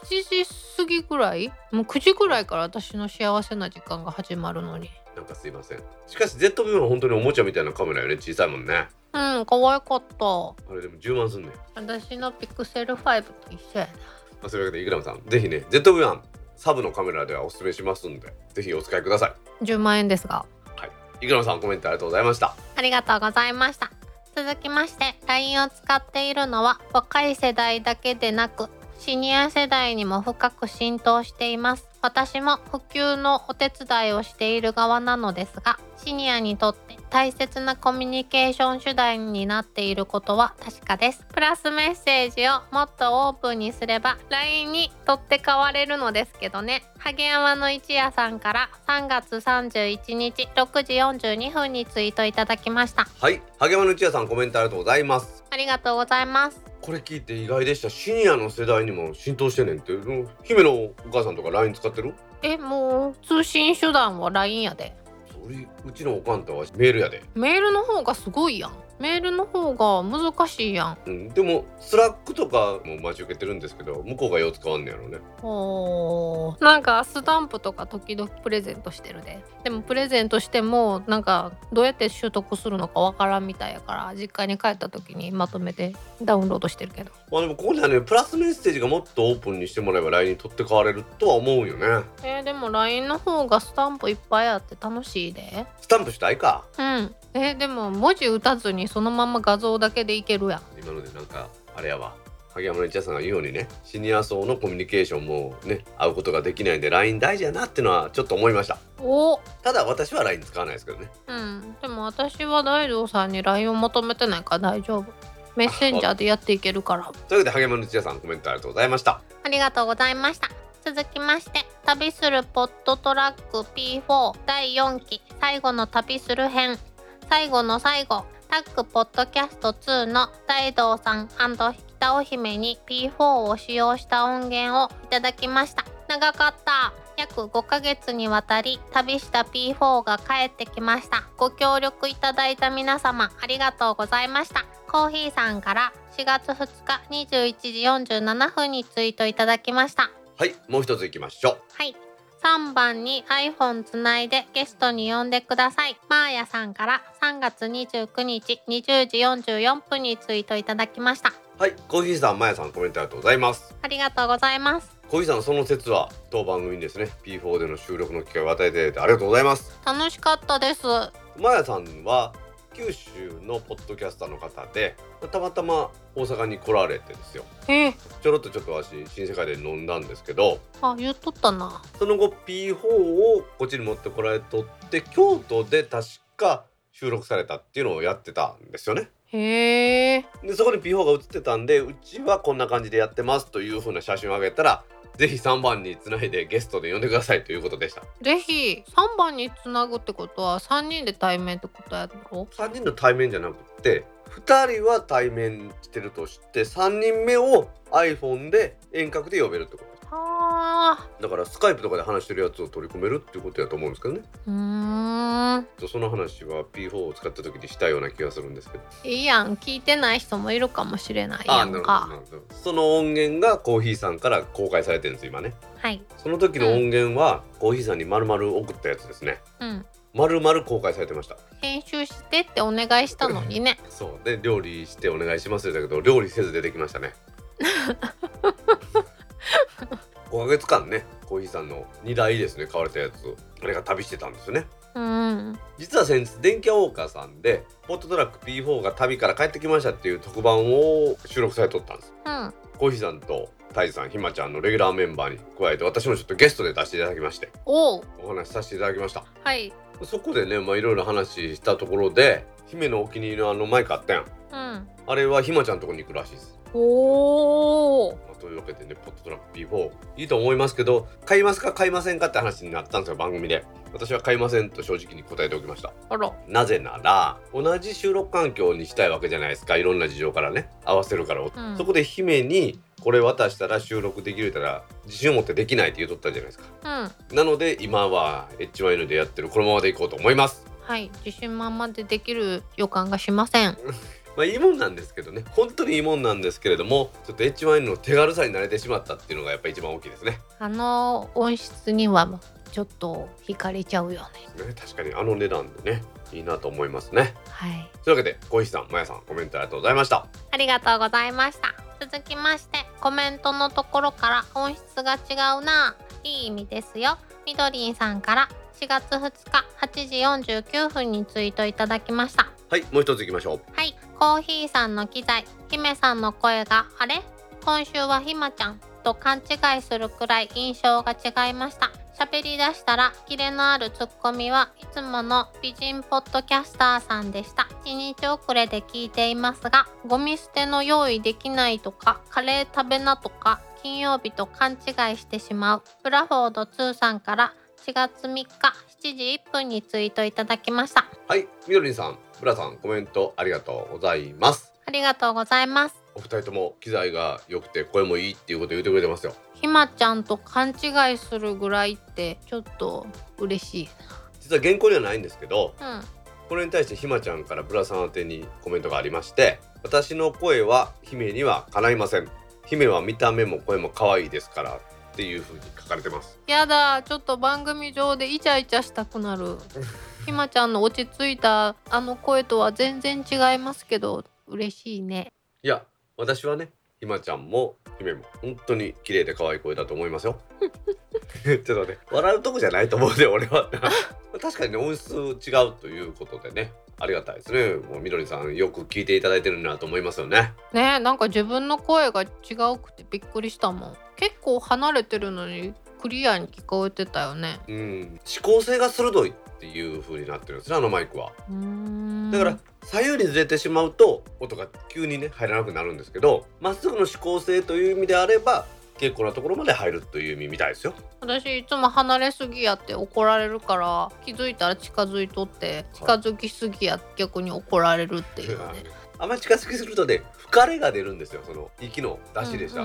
7時過ぎぐらい？もう9時ぐらいから私の幸せな時間が始まるのになんかすいません。しかし ZV は本当におもちゃみたいなカメラよね。小さいもんね。うん可愛かった。あれでも10万すんねん、私のピクセル5と一緒やな。まあ、そういうわけでイクラムさん。ぜひね ZV-1 サブのカメラではおすすめしますんでぜひお使いください。10万円ですが。イクラムさんコメントありがとうございました。ありがとうございました。続きまして LINE を使っているのは若い世代だけでなくシニア世代にも深く浸透しています。私も普及のお手伝いをしている側なのですがシニアにとって大切なコミュニケーション手段になっていることは確かです。プラスメッセージをもっとオープンにすれば LINE に取って代われるのですけどね。萩山の一夜さんから3月31日6時42分にツイートいただきました。はい。萩山の内屋さんコメントありがとうございます。ありがとうございますこれ聞いて意外でした。シニアの世代にも浸透してんねんって。うん姫のお母さんとか LINE 使ってる？えもう通信手段は LINE やで。それうちのおかんとはメールやで、メールの方がすごいやんメールの方が難しいやん。うん、でも Slack とかも待ち受けてるんですけど向こうがよう使わんねやろね。おー。なんかスタンプとか時々プレゼントしてるで。でもプレゼントしてもなんかどうやって習得するのかわからんみたいやから実家に帰った時にまとめてダウンロードしてるけど。まあでもここにはねプラスメッセージがもっとオープンにしてもらえば LINE に取って代われるとは思うよね。えーでも LINE の方がスタンプいっぱいあって楽しいで。スタンプしたいか。うんえーでも文字打たずにそのまま画像だけでいけるやん。今のでなんかあれやわ。萩山の一夜さんが言うようにねシニア層のコミュニケーションもね会うことができないんで LINE 大事やなってのはちょっと思いました。お。ただ私は LINE 使わないですけどね。うん。でも私は大道さんに LINE を求めてないから大丈夫。メッセンジャーでやっていけるから。というわけで萩山の一夜さんコメントありがとうございました。ありがとうございました。続きまして旅するポットトラック P4 第4期最後の旅する編最後の最後タッグポッドキャスト2の大道さん北尾姫に P4 を使用した音源をいただきました。長かった。約5ヶ月にわたり旅した P4 が帰ってきました。ご協力いただいた皆様ありがとうございました。コーヒーさんから4月2日21時47分にツイートいただきました。はいもう一ついきましょう。はい3番に iPhone つないでゲストに呼んでください。マーヤさんから3月29日20時44分にツイートいただきました。はいコーヒーさんまやさんコメントありがとうございます。ありがとうございます。小木さんその説は当番組にですね P4 での収録の機会を与えていただいてありがとうございます。楽しかったです。まやさんは九州のポッドキャスターの方でたまたま大阪に来られてですよ。え。ちょろっとちょっと私新世界で飲んだんですけどあ言っとったな。その後 P4 をこっちに持ってこられとって京都で確か収録されたっていうのをやってたんですよね。へえ。でそこに P4 が映ってたんでうちはこんな感じでやってますという風な写真をあげたらぜひ3番につないでゲストで呼んでくださいということでした。ぜひ3番につなぐってことは3人で対面ってことやろ？3人の対面じゃなくって2人は対面してるとして3人目を iPhone で遠隔で呼べるってことはあだからスカイプとかで話してるやつを取り込めるっていうことやと思うんですけどね。うーん。その話は P4 を使った時にしたような気がするんですけど。いいやん聞いてない人もいるかもしれないやんか。その音源がコーヒーさんから公開されてるんです今ね。はい。その時の音源はコーヒーさんに丸々送ったやつですね。うん。丸々公開されてました。編集してってお願いしたのにね。そう。で料理してお願いしますだけど料理せず出てきましたね 5ヶ月間ねコーヒーさんの2台ですね買われたやつあれが旅してたんですよね。うん。実は先日電気屋ウォーカーさんでポットトラック P4 が旅から帰ってきましたっていう特番を収録されとったんです。うん。コーヒーさんとタイさんひまちゃんのレギュラーメンバーに加えて私もちょっとゲストで出していただきましてお話しさせていただきました。はい。そこでねまあいろいろ話したところで姫のお気に入りのあのマイクあったやん。うん。あれはひまちゃんのとこに行くらしいですおおまあというわけでねポットトラック P4 いいと思いますけど買いますか買いませんかって話になったんですよ番組で。私は買いませんと正直に答えておきました。あら。なぜなら同じ収録環境にしたいわけじゃないですか。いろんな事情からね。合わせるから、ん。そこで姫にこれ渡したら収録できるたら自信を持ってできないって言うとったじゃないですか。うん。なので今は H1N でやってるこのままでいこうと思います。はい。自信満々でできる予感がしません まあいいもんなんですけどね。本当にいいもんなんですけれどもちょっと H1N の手軽さに慣れてしまったっていうのがやっぱ一番大きいですね。あの音質にはちょっと惹かれちゃうよね。ね確かにあの値段でねいいなと思いますね。はい。というわけで小石さんまやさんコメントありがとうございました。ありがとうございました。続きましてコメントのところから音質が違うな。いい意味ですよ。みどりんさんから4月2日8時49分にツイートいただきましたはいもう一ついきましょう。はいコーヒーさんの機材姫さんの声があれ。今週はひまちゃんと勘違いするくらい印象が違いました。喋り出したらキレのあるツッコミはいつもの美人ポッドキャスターさんでした。1日遅れで聞いていますがゴミ捨ての用意できないとかカレー食べなとか金曜日と勘違いしてしまう。ブラフォード2さんから4月3日7時1分にツイートいただきました。はいみどりんさんブラさんコメントありがとうございます。ありがとうございます。お二人とも機材が良くて声もいいっていうこと言ってくれてますよ。ひまちゃんと勘違いするぐらいってちょっと嬉しい実は原稿にはないんですけどうん。これに対してひまちゃんからブラさん宛てにコメントがありまして私の声は姫にはかないません。姫は見た目も声も可愛いですからっていう風に書かれてます。やだちょっと番組上でイチャイチャしたくなるひまちゃんの落ち着いたあの声とは全然違いますけど嬉しいね。いや私はねひまちゃんも姫も本当に綺麗で可愛い声だと思いますよ。ちょっとね笑うとこじゃないと思うで俺は。確かにね音質違うということでねありがたいですね。もうみどりさんよく聞いていただいてるなと思いますよね。ねえなんか自分の声が違うくてびっくりしたもん。結構離れてるのにクリアに聞こえてたよね。うん。指向性が鋭い。っていう風になってるんですねあのマイクは。だから左右にずれてしまうと音が急にね入らなくなるんですけどまっすぐの指向性という意味であれば結構なところまで入るという意味みたいですよ。私いつも離れすぎやって怒られるから気づいたら近づいとって近づきすぎや逆に怒られるっていうね。あんまり近づきするとね吹かれが出るんですよその息の出しでした、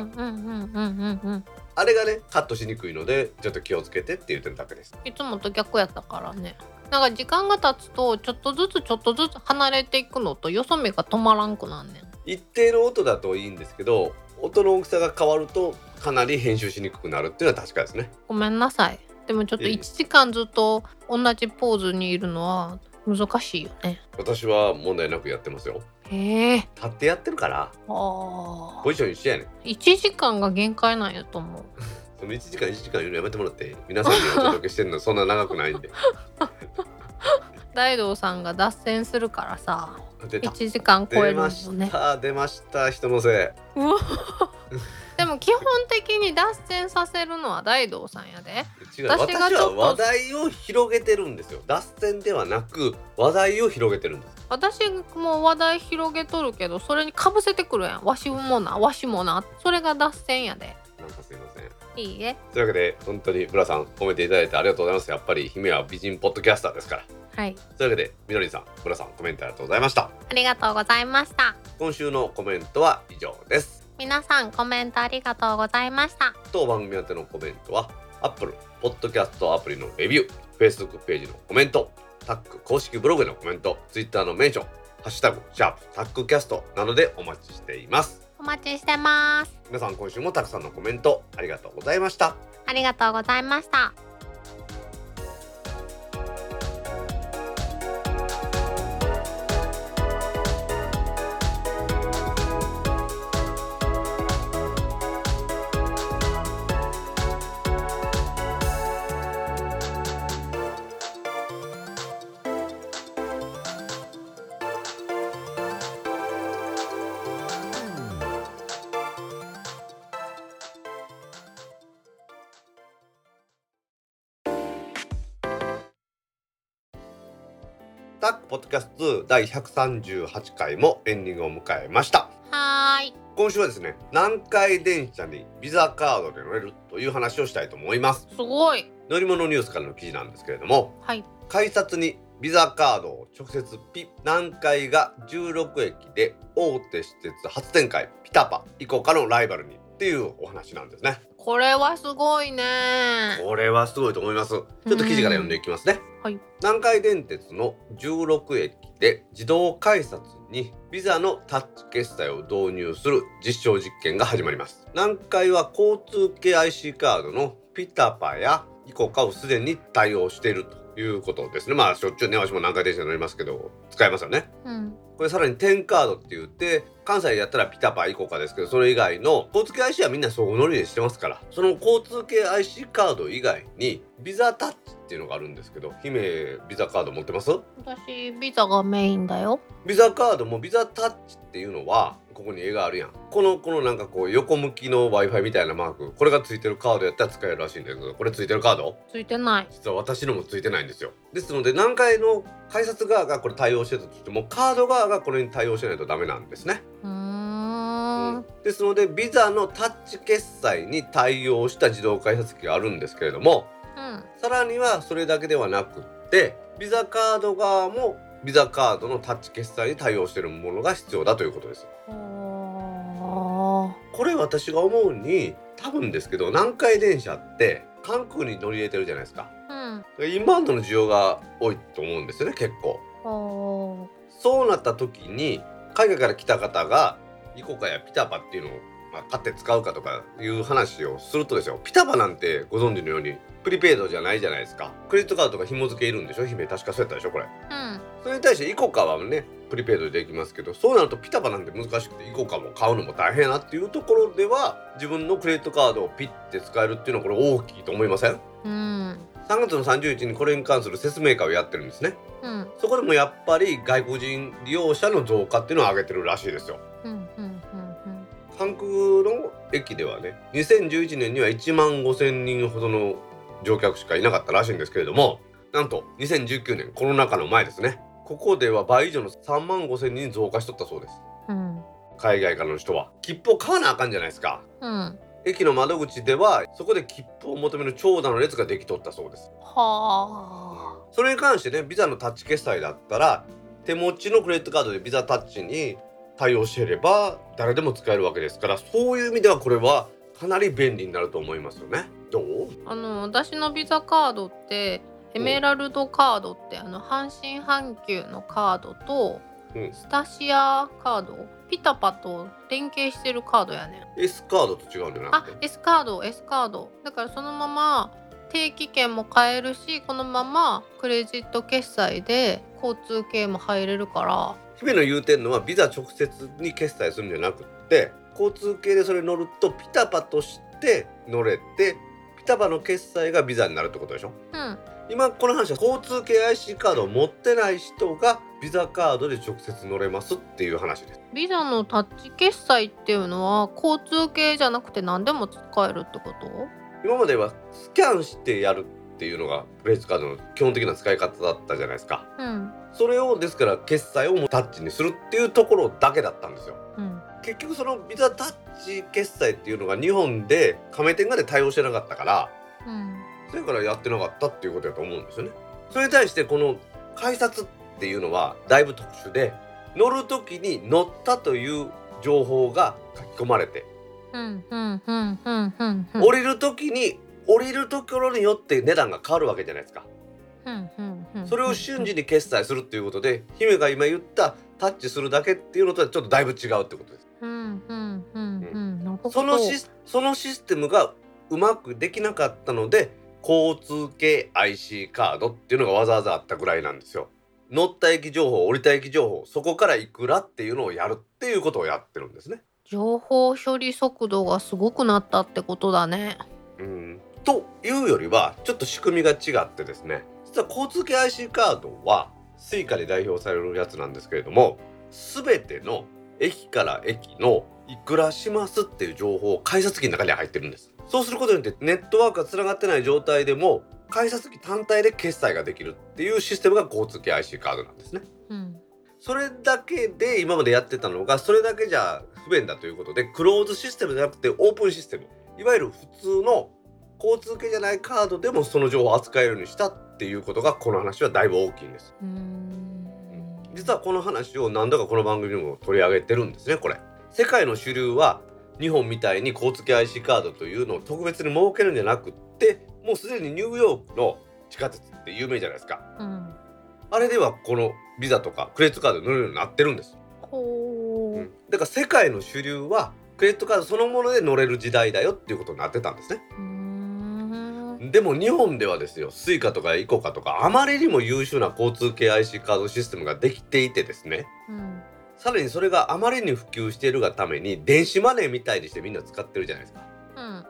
あれがねカットしにくいのでちょっと気をつけてって言ってるだけですいつもと逆やったからね。なんか時間が経つとちょっとずつちょっとずつ離れていくのとよそ見が止まらんくなんねん。一定の音だといいんですけど音の大きさが変わるとかなり編集しにくくなるっていうのは確かですねごめんなさい。でもちょっといえいえ1時間ずっと同じポーズにいるのは難しいよね。私は問題なくやってますよへえ。立ってやってるからああポ。ジション一緒やねん。1時間が限界なんやと思う。その1時間1時間言うのやめてもらって皆さんにお届けしてるのそんな長くないんで。大道さんが脱線するからさ出た。1時間超えるの出ましねた。出ました。人のせうわでも基本的に脱線させるのは大道さんやで。い違う私が私はちょっと話題を広げてるんですよ。脱線ではなく話題を広げてるんです。私も話題広げとるけどそれにかぶせてくるやん。わしもな わしもな。それが脱線やで。なんかすいません。いいえ。というわけで本当に村さん褒めていただいてありがとうございます。やっぱり姫は美人ポッドキャスターですから。はい。というわけでみのりんさん村さんコメントありがとうございました。ありがとうございました。今週のコメントは以上です皆さんコメントありがとうございました。当番組宛てのコメントは Apple ポッドキャストアプリのレビュー Facebook ページのコメントタック公式ブログへのコメント Twitter のメンションハッシュタグシャープタックキャストなどでお待ちしています。お待ちしてます。皆さん今週もたくさんのコメントありがとうございました。ありがとうございましたキャスト第138回もエンディングを迎えました。はーい。今週はですね南海電車にビザカードで乗れるという話をしたいと思います。すごい。乗り物ニュースからの記事なんですけれどもはい。改札にビザカードを直接ピッ南海が16駅で大手私鉄初展開ピタパイコカのライバルにっていうお話なんですねこれはすごいね。これはすごいと思います。ちょっと記事から読んでいきますね。はい。南海電鉄の16駅で自動改札にビザのタッチ決済を導入する実証実験が始まります。南海は交通系 IC カードのピタパやイコカをすでに対応しているということですね。まあしょっちゅうね私も南海電車乗りますけど使えますよね。うん。これさらに10カードって言って関西でやったらピタパイコカですけどそれ以外の交通系 IC はみんな相互乗りでしてますから。その交通系 IC カード以外にビザタッチっていうのがあるんですけど姫ビザカード持ってます？私ビザがメインだよ。ビザカードもビザタッチっていうのはここに絵があるやん。このこのなんかこう横向きの w i f i みたいなマーク。これがついてるカードやったら使えるらしいんだけど。これついてるカード？ついてない。実は私のもついてないんですよ。ですので南海の改札側がこれ対応してたとしてもカード側がこれに対応しないとダメなんですね。うーん。ですのでビザのタッチ決済に対応した自動改札機があるんですけれどもうん。さらにはそれだけではなくってビザカード側もビザカードのタッチ決済に対応しているものが必要だということですこれ私が思うに多分ですけど南海電車って韓国に乗り入れてるじゃないですか。うん。インバウンドの需要が多いと思うんですよね結構。そうなった時に海外から来た方がイコカやピタパっていうのを、まあ、買って使うかとかいう話をするとですよ。ピタパなんてご存知のようにプリペイドじゃないじゃないですか。クレジットカードとか紐付けいるんでしょ姫。確かそうやったでしょこれ。うん。それに対してイコカはねプリペイドでできますけどそうなるとピタパなんて難しくてイコカも買うのも大変やなっていうところでは自分のクレジットカードをピッて使えるっていうのはこれ大きいと思いません？うん。3月の30日にこれに関する説明会をやってるんですね。うんそこでもやっぱり外国人利用者の増加っていうのを上げてるらしいですよ。うんうんうん韓国の駅ではね2011年には1万5,000人ほどの乗客しかいなかったらしいんですけれどもなんと2019年コロナ禍の前ですねここでは倍以上の3万5,000人増加しとったそうです。うん海外からの人は。切符を買わなあかんじゃないですか。うん。駅の窓口ではそこで切符を求める長蛇の列ができとったそうです。はあ。それに関してねビザのタッチ決済だったら手持ちのクレジットカードでビザタッチに対応していれば誰でも使えるわけですからそういう意味ではこれはかなり便利になると思いますよね。どう？あの私のビザカードってエメラルドカードってあの阪神阪急のカードとうん。スタシアカードピタパと連携してるカードやねん。S カードと違うんじゃなあくて？S カード S カード。だからそのまま定期券も買えるしこのままクレジット決済で交通系も入れるから。姫の言うてんのはビザ直接に決済するんじゃなくって交通系でそれ乗るとピタパとして乗れてピタパの決済がビザになるってことでしょ？うん今この話は交通系 IC カードを持ってない人がビザカードで直接乗れますっていう話です。ビザのタッチ決済っていうのは交通系じゃなくて何でも使えるってこと？今まではスキャンしてやるっていうのがクレジットカードの基本的な使い方だったじゃないですか。うん。それをですから決済をもうタッチにするっていうところだけだったんですよ。うん。結局そのビザタッチ決済っていうのが日本で加盟店がで対応してなかったからうんそれからやってなかったっていうことだと思うんですよね。それに対してこの改札っていうのはだいぶ特殊で乗る時に乗ったという情報が書き込まれて、降りる時に降りるところによって値段が変わるわけじゃないですか。それを瞬時に決済するっていうことで姫が今言ったタッチするだけっていうのとはちょっとだいぶ違うってことです。そのシステムがうまくできなかったので交通系 IC カードっていうのがわざわざあったぐらいなんですよ。乗った駅情報降りた駅情報そこからいくらっていうのをやるっていうことをやってるんですね。情報処理速度がすごくなったってことだね。うん。というよりはちょっと仕組みが違ってですね。実は交通系 IC カードは Suica で代表されるやつなんですけれども全ての駅から駅のいくらしますっていう情報を改札機の中に入ってるんですそうすることによってネットワークがつながってない状態でも改札機単体で決済ができるっていうシステムが交通系 IC カードなんですね。うん。それだけで今までやってたのがそれだけじゃ不便だということでクローズシステムじゃなくてオープンシステム。いわゆる普通の交通系じゃないカードでもその情報を扱えるようにしたっていうことがこの話はだいぶ大きいんです。実はこの話を何度かこの番組にも取り上げてるんですねこれ。世界の主流は日本みたいに交通系 IC カードというのを特別に設けるんじゃなくってもうすでにニューヨークの地下鉄って有名じゃないですか。うんあれではこのビザとかクレジットカードに乗れるようになってるんです。ほう。だから世界の主流はクレジットカードそのもので乗れる時代だよっていうことになってたんですね。でも日本ではですよ Suica とかイコカとかあまりにも優秀な交通系 IC カードシステムができていてですねうんさらにそれがあまりに普及しているがために電子マネーみたいにしてみんな使ってるじゃないですか。うん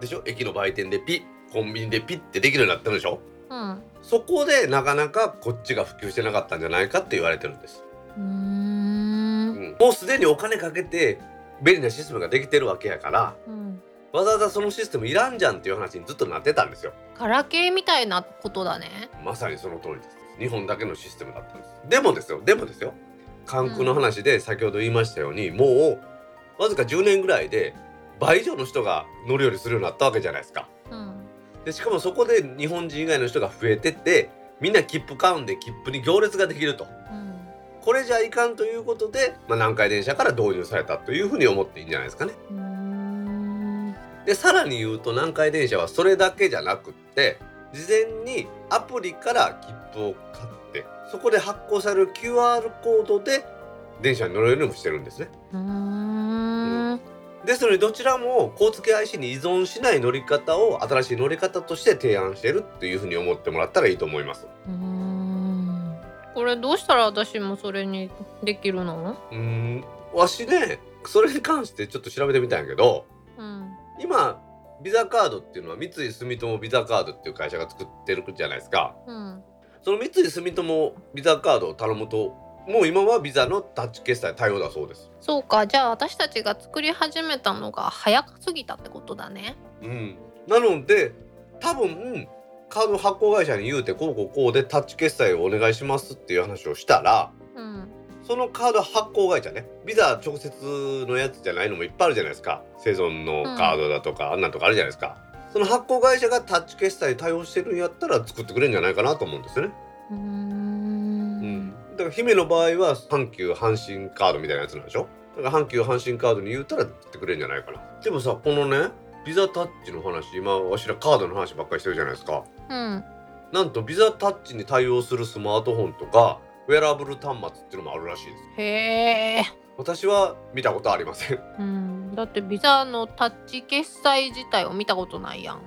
でしょ？駅の売店でピッコンビニでピッってできるようになってるでしょ？うんそこでなかなかこっちが普及してなかったんじゃないかって言われてるんです、うーうん。ん、もうすでにお金かけて便利なシステムができてるわけやからうん。わざわざそのシステムいらんじゃんっていう話にずっとなってたんですよ。ガラケーみたいなことだね。まさにその通りです。日本だけのシステムだったんです。でもですよでもですよ関空の話で先ほど言いましたように、もうわずか10年ぐらいで倍以上の人が乗るようにするようになったわけじゃないですか。うん。でしかもそこで日本人以外の人が増えてってみんな切符買うんで切符に行列ができると。うん。これじゃいかんということで、まあ、南海電車から導入されたというふうに思っていいんじゃないですかね。でさらに言うと南海電車はそれだけじゃなくって事前にアプリから切符を買ってそこで発行される QR コードで電車に乗れるようにもしてるんですね。うーんですのでどちらも交通系 IC に依存しない乗り方を新しい乗り方として提案しているっていうふうに思ってもらったらいいと思います。うーんこれどうしたら私もそれにできるの？うーんわしねそれに関してちょっと調べてみたんやけどうん今ビザカードっていうのは三井住友ビザカードっていう会社が作ってるじゃないですか。うんその三井住友ビザカードを頼むともう今はビザのタッチ決済対応だそうです。そうか。じゃあ私たちが作り始めたのが早すぎたってことだね。うん、なので多分カード発行会社に言うてこうこうこうでタッチ決済をお願いしますっていう話をしたらうんそのカード発行会社ねビザ直接のやつじゃないのもいっぱいあるじゃないですか。セゾンのカードだとか、あんなんとかあるじゃないですかその発行会社がタッチ決済対応してるんやったら作ってくれるんじゃないかなと思うんですよね。うーうん。ん、だから姫の場合は阪急阪神カードみたいなやつなんでしょ？だから阪急阪神カードに言うたら作ってくれるんじゃないかな。でもさこのねビザタッチの話今わしらカードの話ばっかりしてるじゃないですか。うん。なんとビザタッチに対応するスマートフォンとかウェアラブル端末っていうのもあるらしいです。へえ私は見たことありません。あうん。だってビザのタッチ決済自体を見たことないやん。あ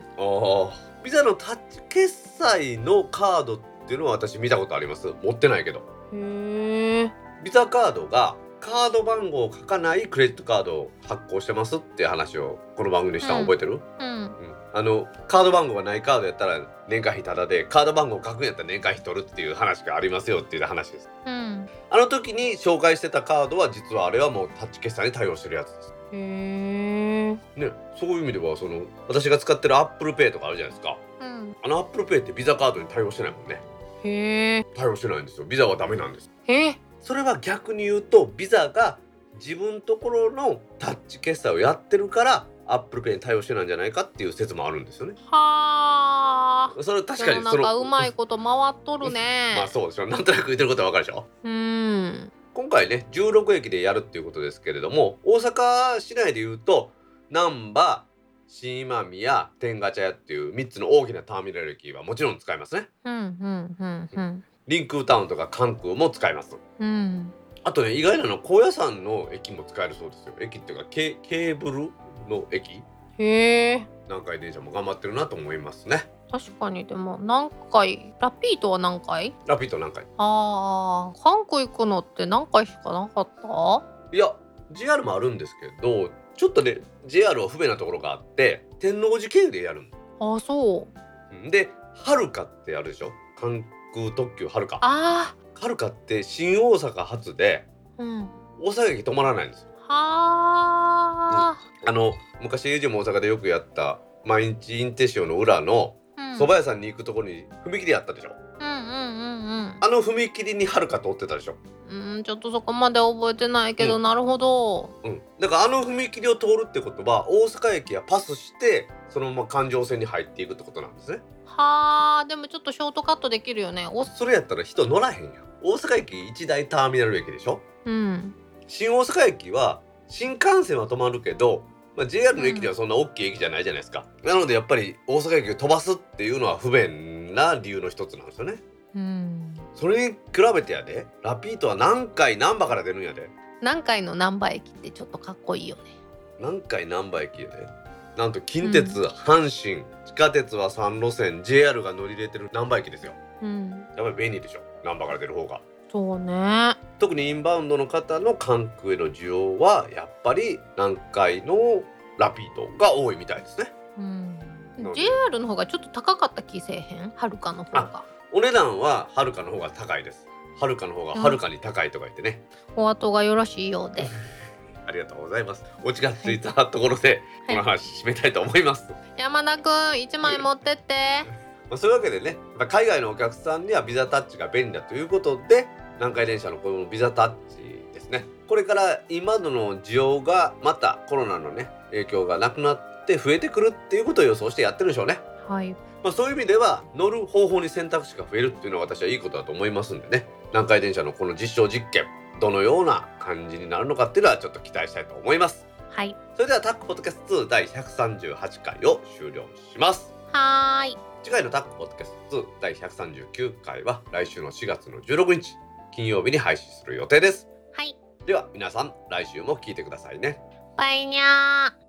ビザのタッチ決済のカードっていうのは私見たことあります。持ってないけど。へえビザカードがカード番号を書かないクレジットカードを発行してますっていう話をこの番組でした。の覚えてる、うん。あのカード番号がないカードやったら年会費タダでカード番号書くんやったら年会費取るっていう話がありますよっていう話です。うんあの時に紹介してたカードは実はあれはもうタッチ決済に対応してるやつです。へえねそういう意味ではその私が使ってる Apple Pay とかあるじゃないですか。うん。あの Apple Pay ってビザカードに対応してないもんね。へえ対応してないんですよ。ビザはダメなんです。えそれは逆に言うとビザが自分ところのタッチ決済をやってるから Apple Pay に対応してないんじゃないかっていう説もあるんですよね。はあそれ確かになんかうまいこと回っとるねまあそうでしょなんとなく言ってることはわかるでしょうん今回ね16駅でやるっていうことですけれども大阪市内で言うと難波新今宮天下茶屋っていう3つの大きなターミナル駅はもちろん使いますね。うんうんうんうんリンクータウンとか関空も使います。うんあとね意外なの高野山の駅も使えるそうですよ。駅っていうかケケーブルの駅。へえ。南海電車も頑張ってるなと思いますね。確かに。でも何回？ラピートは何回？ラピッド南海。あー。韓国行くのって何回しかなかった？いや JR もあるんですけどちょっとね JR は不便なところがあって天王寺経由でやるあそう。ではるかってあるでしょ？関空特急はるか。あはるかって新大阪発でーうん。大阪駅止まらないんですあの昔友人も大阪でよくやった毎日インテシオの裏のあ蕎麦屋さんに行くところに踏切あったでしょ？うんうんうんあの踏切にはるか通ってたでしょ？うんうんちょっとそこまで覚えてないけど、うん。なるほど。うん、だからあの踏切を通るってことは大阪駅はパスしてそのまま環状線に入っていくってことなんですね。はあでもちょっとショートカットできるよね。おそれやったら人乗らへんやん。大阪駅一大ターミナル駅でしょ？うん新大阪駅は新幹線は止まるけど、まあ、JR の駅ではそんな大きい駅じゃないじゃないですか、なのでやっぱり大阪駅を飛ばすっていうのは不便な理由の一つなんですよね。うん。それに比べてやでラピートは何回難波から出るんやで。何回の難波駅ってちょっとかっこいいよね。何回難波駅やで。なんと近鉄、阪神地下鉄は3路線 JR が乗り入れてる難波駅ですよ。うん。やっぱり便利でしょ。難波から出る方がそうね。特にインバウンドの方の関空への需要はやっぱり南海のラピートが多いみたいですね。うん。JR の方がちょっと高かった気せえへん？はるかの方がお値段ははるかの方が高いです。はるかの方がはるかに高いとか言ってね、お後がよろしいようで。ありがとうございます。オチがついたところでこの話締めたいと思います、山田くん一枚持ってって。まあ、そういうわけでね海外のお客さんにはビザタッチが便利だということで南海電車のこのビザタッチですね。これから今の需要がまたコロナのね影響がなくなって増えてくるっていうことを予想してやってるんでしょうね。はい。まあ、そういう意味では乗る方法に選択肢が増えるっていうのは私はいいことだと思いますんでね。南海電車のこの実証実験どのような感じになるのかっていうのはちょっと期待したいと思います。はい。それではタックポッドキャスト2第138回を終了します。はーい。次回のタックポッドキャスト2第139回は来週の4月の16日金曜日に配信する予定です。はい。では皆さん来週も聞いてくださいね。バイニャー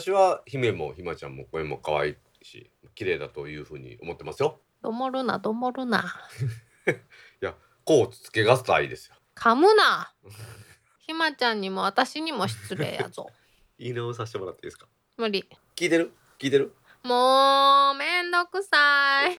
私は姫もひまちゃんも声も可愛いし綺麗だというふうに思ってますよ。どもるなどもるな。こう つけがたいですよ。噛むな。ひまちゃんにも私にも失礼やぞ。言い直させてもらっていいですか？無理。聞いてる？聞いてる？もうめんどくさい